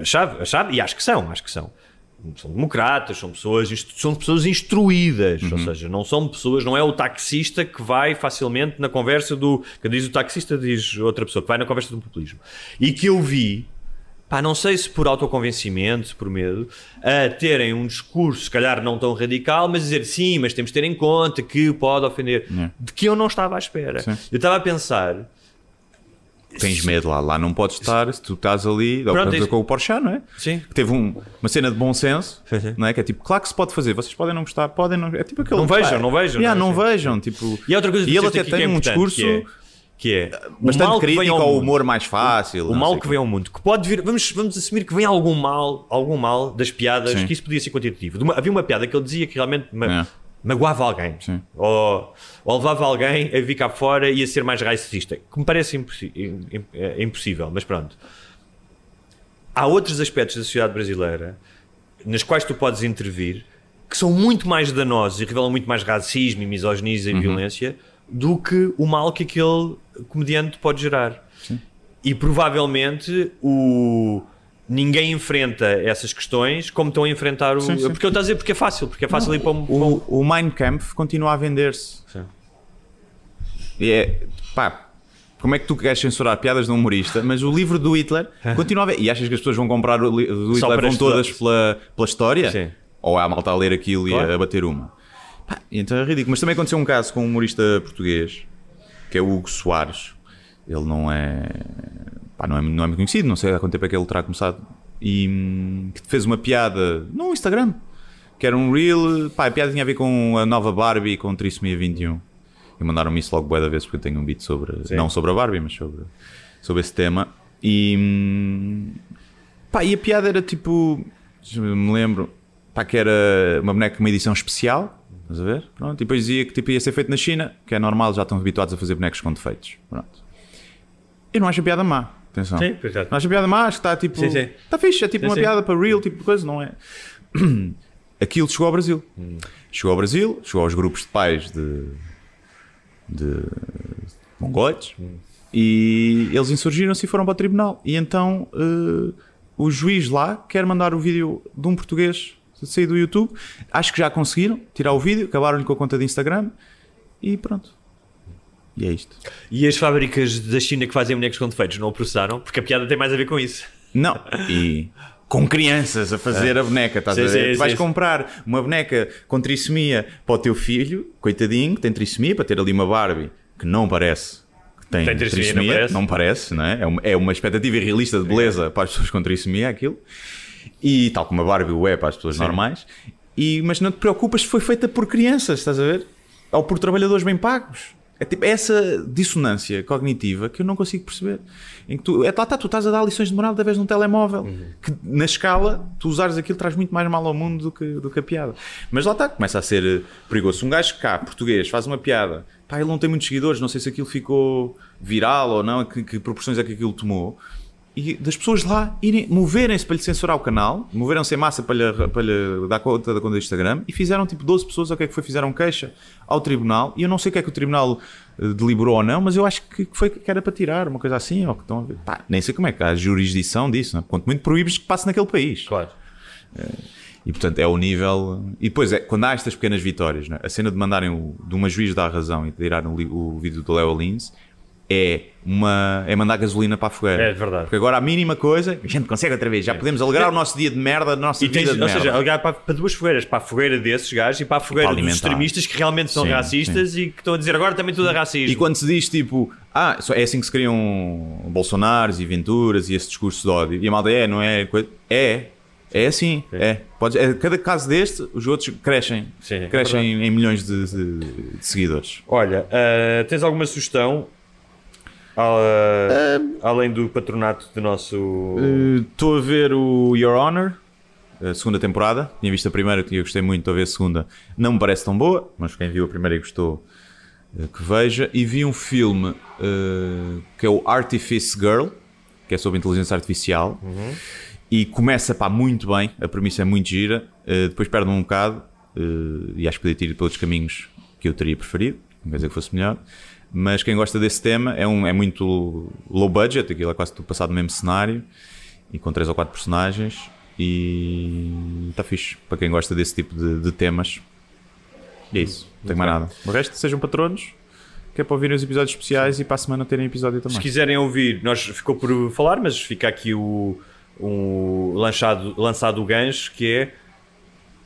achava, achava, e acho que são, acho que são. São democratas, são pessoas, são pessoas instruídas, ou seja, não são pessoas, não é o taxista que vai facilmente na conversa do. Quando diz o taxista, diz outra pessoa, que vai na conversa do populismo. E que eu vi, pá, não sei se por autoconvencimento, se por medo, a terem um discurso, se calhar não tão radical, mas dizer sim, mas temos de ter em conta que pode ofender, de que eu não estava à espera. Sim. Eu estava a pensar. Tens medo lá, lá não podes estar, se tu estás ali, dá o fazer isso- com o Porsche, não é? Sim. Que teve um- uma cena de bom senso, Sim, sim. não é? Que é tipo, claro que se pode fazer, vocês podem não gostar, podem não. É tipo aquele. Não vejam, não vejam, yeah, não é? não vejam, tipo. E outra coisa e ele até que tem é um discurso que é, que é o bastante mal que vem crítico ao ao humor mais fácil. O não mal que vem ao mundo, que pode vir, vamos, vamos assumir que vem algum mal, algum mal das piadas, Sim. que isso podia ser quantitativo. Uma- havia uma piada que ele dizia que realmente ma- É. magoava alguém, Sim. ou, ou levava alguém a vir cá fora e a ser mais racista, que me parece impossi- im- im- é impossível, mas pronto. Há outros aspectos da sociedade brasileira nas quais tu podes intervir que são muito mais danosos e revelam muito mais racismo e misoginia e violência do que o mal que aquele comediante pode gerar. E provavelmente o ninguém enfrenta essas questões como estão a enfrentar o. Sim, sim. Porque eu estou a dizer porque é fácil, porque é fácil ir para um. O, o Mein Kampf continua a vender-se. Sim. E é, pá, como é que tu queres censurar piadas de um humorista, mas o livro do Hitler continua a ver. E achas que as pessoas vão comprar o li- do Hitler vão todas pela, pela história? Sim. Ou há a malta a ler aquilo Claro. e a, a bater uma? Pá, então é ridículo. Mas também aconteceu um caso com um humorista português, que é o Hugo Soares. Ele não é, pá, não é, não é muito conhecido, não sei há quanto tempo é que ele terá começado. E hum, que fez uma piada no Instagram, que era um reel. Pá, a piada tinha a ver com a nova Barbie com Trissomia 21. E mandaram-me isso logo bué da vez porque eu tenho um beat sobre, não sobre a Barbie, mas sobre, sobre esse tema. E, hum, pá, e a piada era tipo, me lembro, pá, que era uma boneca com uma edição especial Estás a ver? Pronto. E depois dizia que tipo, ia ser feito na China, que é normal, já estão habituados a fazer bonecos com defeitos. Pronto. Eu não acho a piada má. Atenção. Sim, é. Não acho a piada que está tipo. Sim, sim. Está fixe, é tipo Sim, uma sim. piada para real, tipo coisa, não é? Aquilo chegou ao Brasil. Hum. Chegou ao Brasil, chegou aos grupos de pais de. de. mongóis. Hum. E eles insurgiram-se e foram para o tribunal. E então eh, o juiz lá quer mandar o vídeo de um português sair do YouTube. Acho que já conseguiram tirar o vídeo, acabaram-lhe com a conta de Instagram e pronto. E é isto. E as fábricas da China que fazem bonecos com defeitos não o processaram? Porque a piada tem mais a ver com isso. Não, e com crianças a fazer a boneca, estás Sim, a ver? sim, Tu vais sim. comprar uma boneca com trissomia para o teu filho, coitadinho, que tem trissomia, para ter ali uma Barbie que não parece que tem, Tem trissomia, não parece. não parece, não é? É uma, é uma expectativa irrealista de beleza para as pessoas com trissomia, aquilo. E tal como a Barbie o é para as pessoas normais. E, mas não te preocupas se foi feita por crianças, estás a ver? Ou por trabalhadores bem pagos. É tipo essa dissonância cognitiva que eu não consigo perceber. Em que tu, é, lá está, tu estás a dar lições de moral através de um telemóvel. Uhum. Que na escala, tu usares aquilo traz muito mais mal ao mundo do que, do que a piada. Mas lá está, começa a ser eh, perigoso. Um gajo cá, português, faz uma piada, pá, ele não tem muitos seguidores, não sei se aquilo ficou viral ou não, que, que proporções é que aquilo tomou. E das pessoas lá irem, moverem-se para lhe censurar o canal, moveram-se em massa para lhe, para lhe dar conta da conta do Instagram e fizeram tipo 12 pessoas, o que é que foi? Fizeram queixa ao tribunal e eu não sei o que é que o tribunal eh, deliberou ou não, mas eu acho que foi que era para tirar, uma coisa assim, ou que estão a ver. Pá, nem sei como é que há jurisdição disso, não é? quanto muito proíbes que passe naquele país. Claro. E portanto é o nível. E depois é quando há estas pequenas vitórias, é? a cena de mandarem o, de uma juiz dar razão e de tirar o, o vídeo do Leo Lins é uma é mandar gasolina para a fogueira. É verdade. Porque agora a mínima coisa, a gente consegue outra vez, já podemos alegrar o nosso dia de merda, a nossa E tens, vida de ou merda. seja, aligar para, para duas fogueiras, para a fogueira desses gajos e para a fogueira dos alimentar. extremistas que realmente são Sim, racistas e que estão a dizer agora também tudo é racismo. E quando se diz tipo, ah, é assim que se criam Bolsonaros e Venturas e esse discurso de ódio, e a malta é, não é? É, é assim, é. Podes, é. Cada caso deste, os outros crescem, Sim, é crescem em milhões de, de- de seguidores. Olha, ah, tens alguma sugestão? Ah, além do patronato do nosso. Estou a ver o Your Honor, a segunda temporada. Tinha visto a primeira, eu gostei muito, estou a ver a segunda. Não me parece tão boa, mas quem viu a primeira e gostou, eh, que veja. E vi um filme eh, que é o Artifice Girl, que é sobre inteligência artificial. E começa pá, muito bem, a premissa é muito gira. depois perde um bocado, e acho que podia ter ido pelos caminhos que eu teria preferido, não quer dizer que fosse melhor. Mas quem gosta desse tema é, um, é muito low budget, aquilo é quase tudo passado no mesmo cenário e com três ou quatro personagens e está fixe para quem gosta desse tipo de, de temas. E é isso, não tenho mais nada. O resto, sejam patronos, que é para ouvirem os episódios especiais e para a semana terem episódio também. Se quiserem ouvir, nós ficou por falar, mas fica aqui o, o lançado, lançado o gancho que é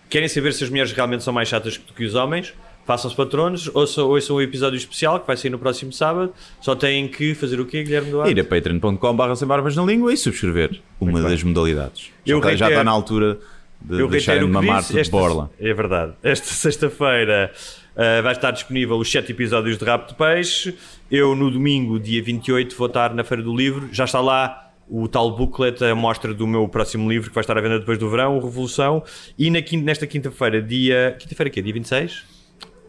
querem saber se as mulheres realmente são mais chatas do que os homens? Façam-se patronos, ouçam, ouçam o episódio especial que vai sair no próximo sábado. Só têm que fazer o quê, Guilherme Duarte? Ir a patreon.com.br sem barbas na língua e subscrever uma das modalidades. Já, Eu está, já reitero- está na altura de Eu deixarem de que mamar disse, tudo de esta- borla. É verdade. Esta sexta-feira uh, vai estar disponível os 7 episódios de Rabo de Peixe. Eu, no domingo, dia 28, vou estar na Feira do Livro. Já está lá o tal booklet, a mostra do meu próximo livro, que vai estar à venda depois do verão, o Revolução. E na quinta- nesta quinta-feira, dia... Quinta-feira quê? Dia 26?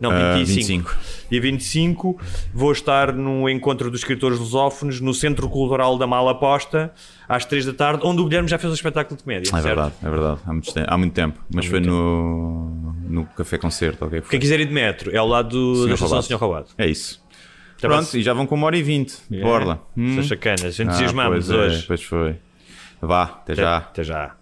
Não, Ah, 25. 25. Dia 25 vou estar no encontro dos escritores lusófonos no Centro Cultural da Mala Aposta às 3 da tarde, onde o Guilherme já fez um espetáculo de comédia. É certo? verdade, é verdade. Há muito, te- há muito tempo. Mas foi no, no Café Concerto. ok? Quem quiser ir de metro, é ao lado do, Senhor da estação Roubado. Senhor Roubado. É isso. Até Pronto, para- e já vão com uma hora e vinte de borla. São chacanas, Ah, entusiasmamos pois é, hoje. Pois foi. Vá, até já. Até já.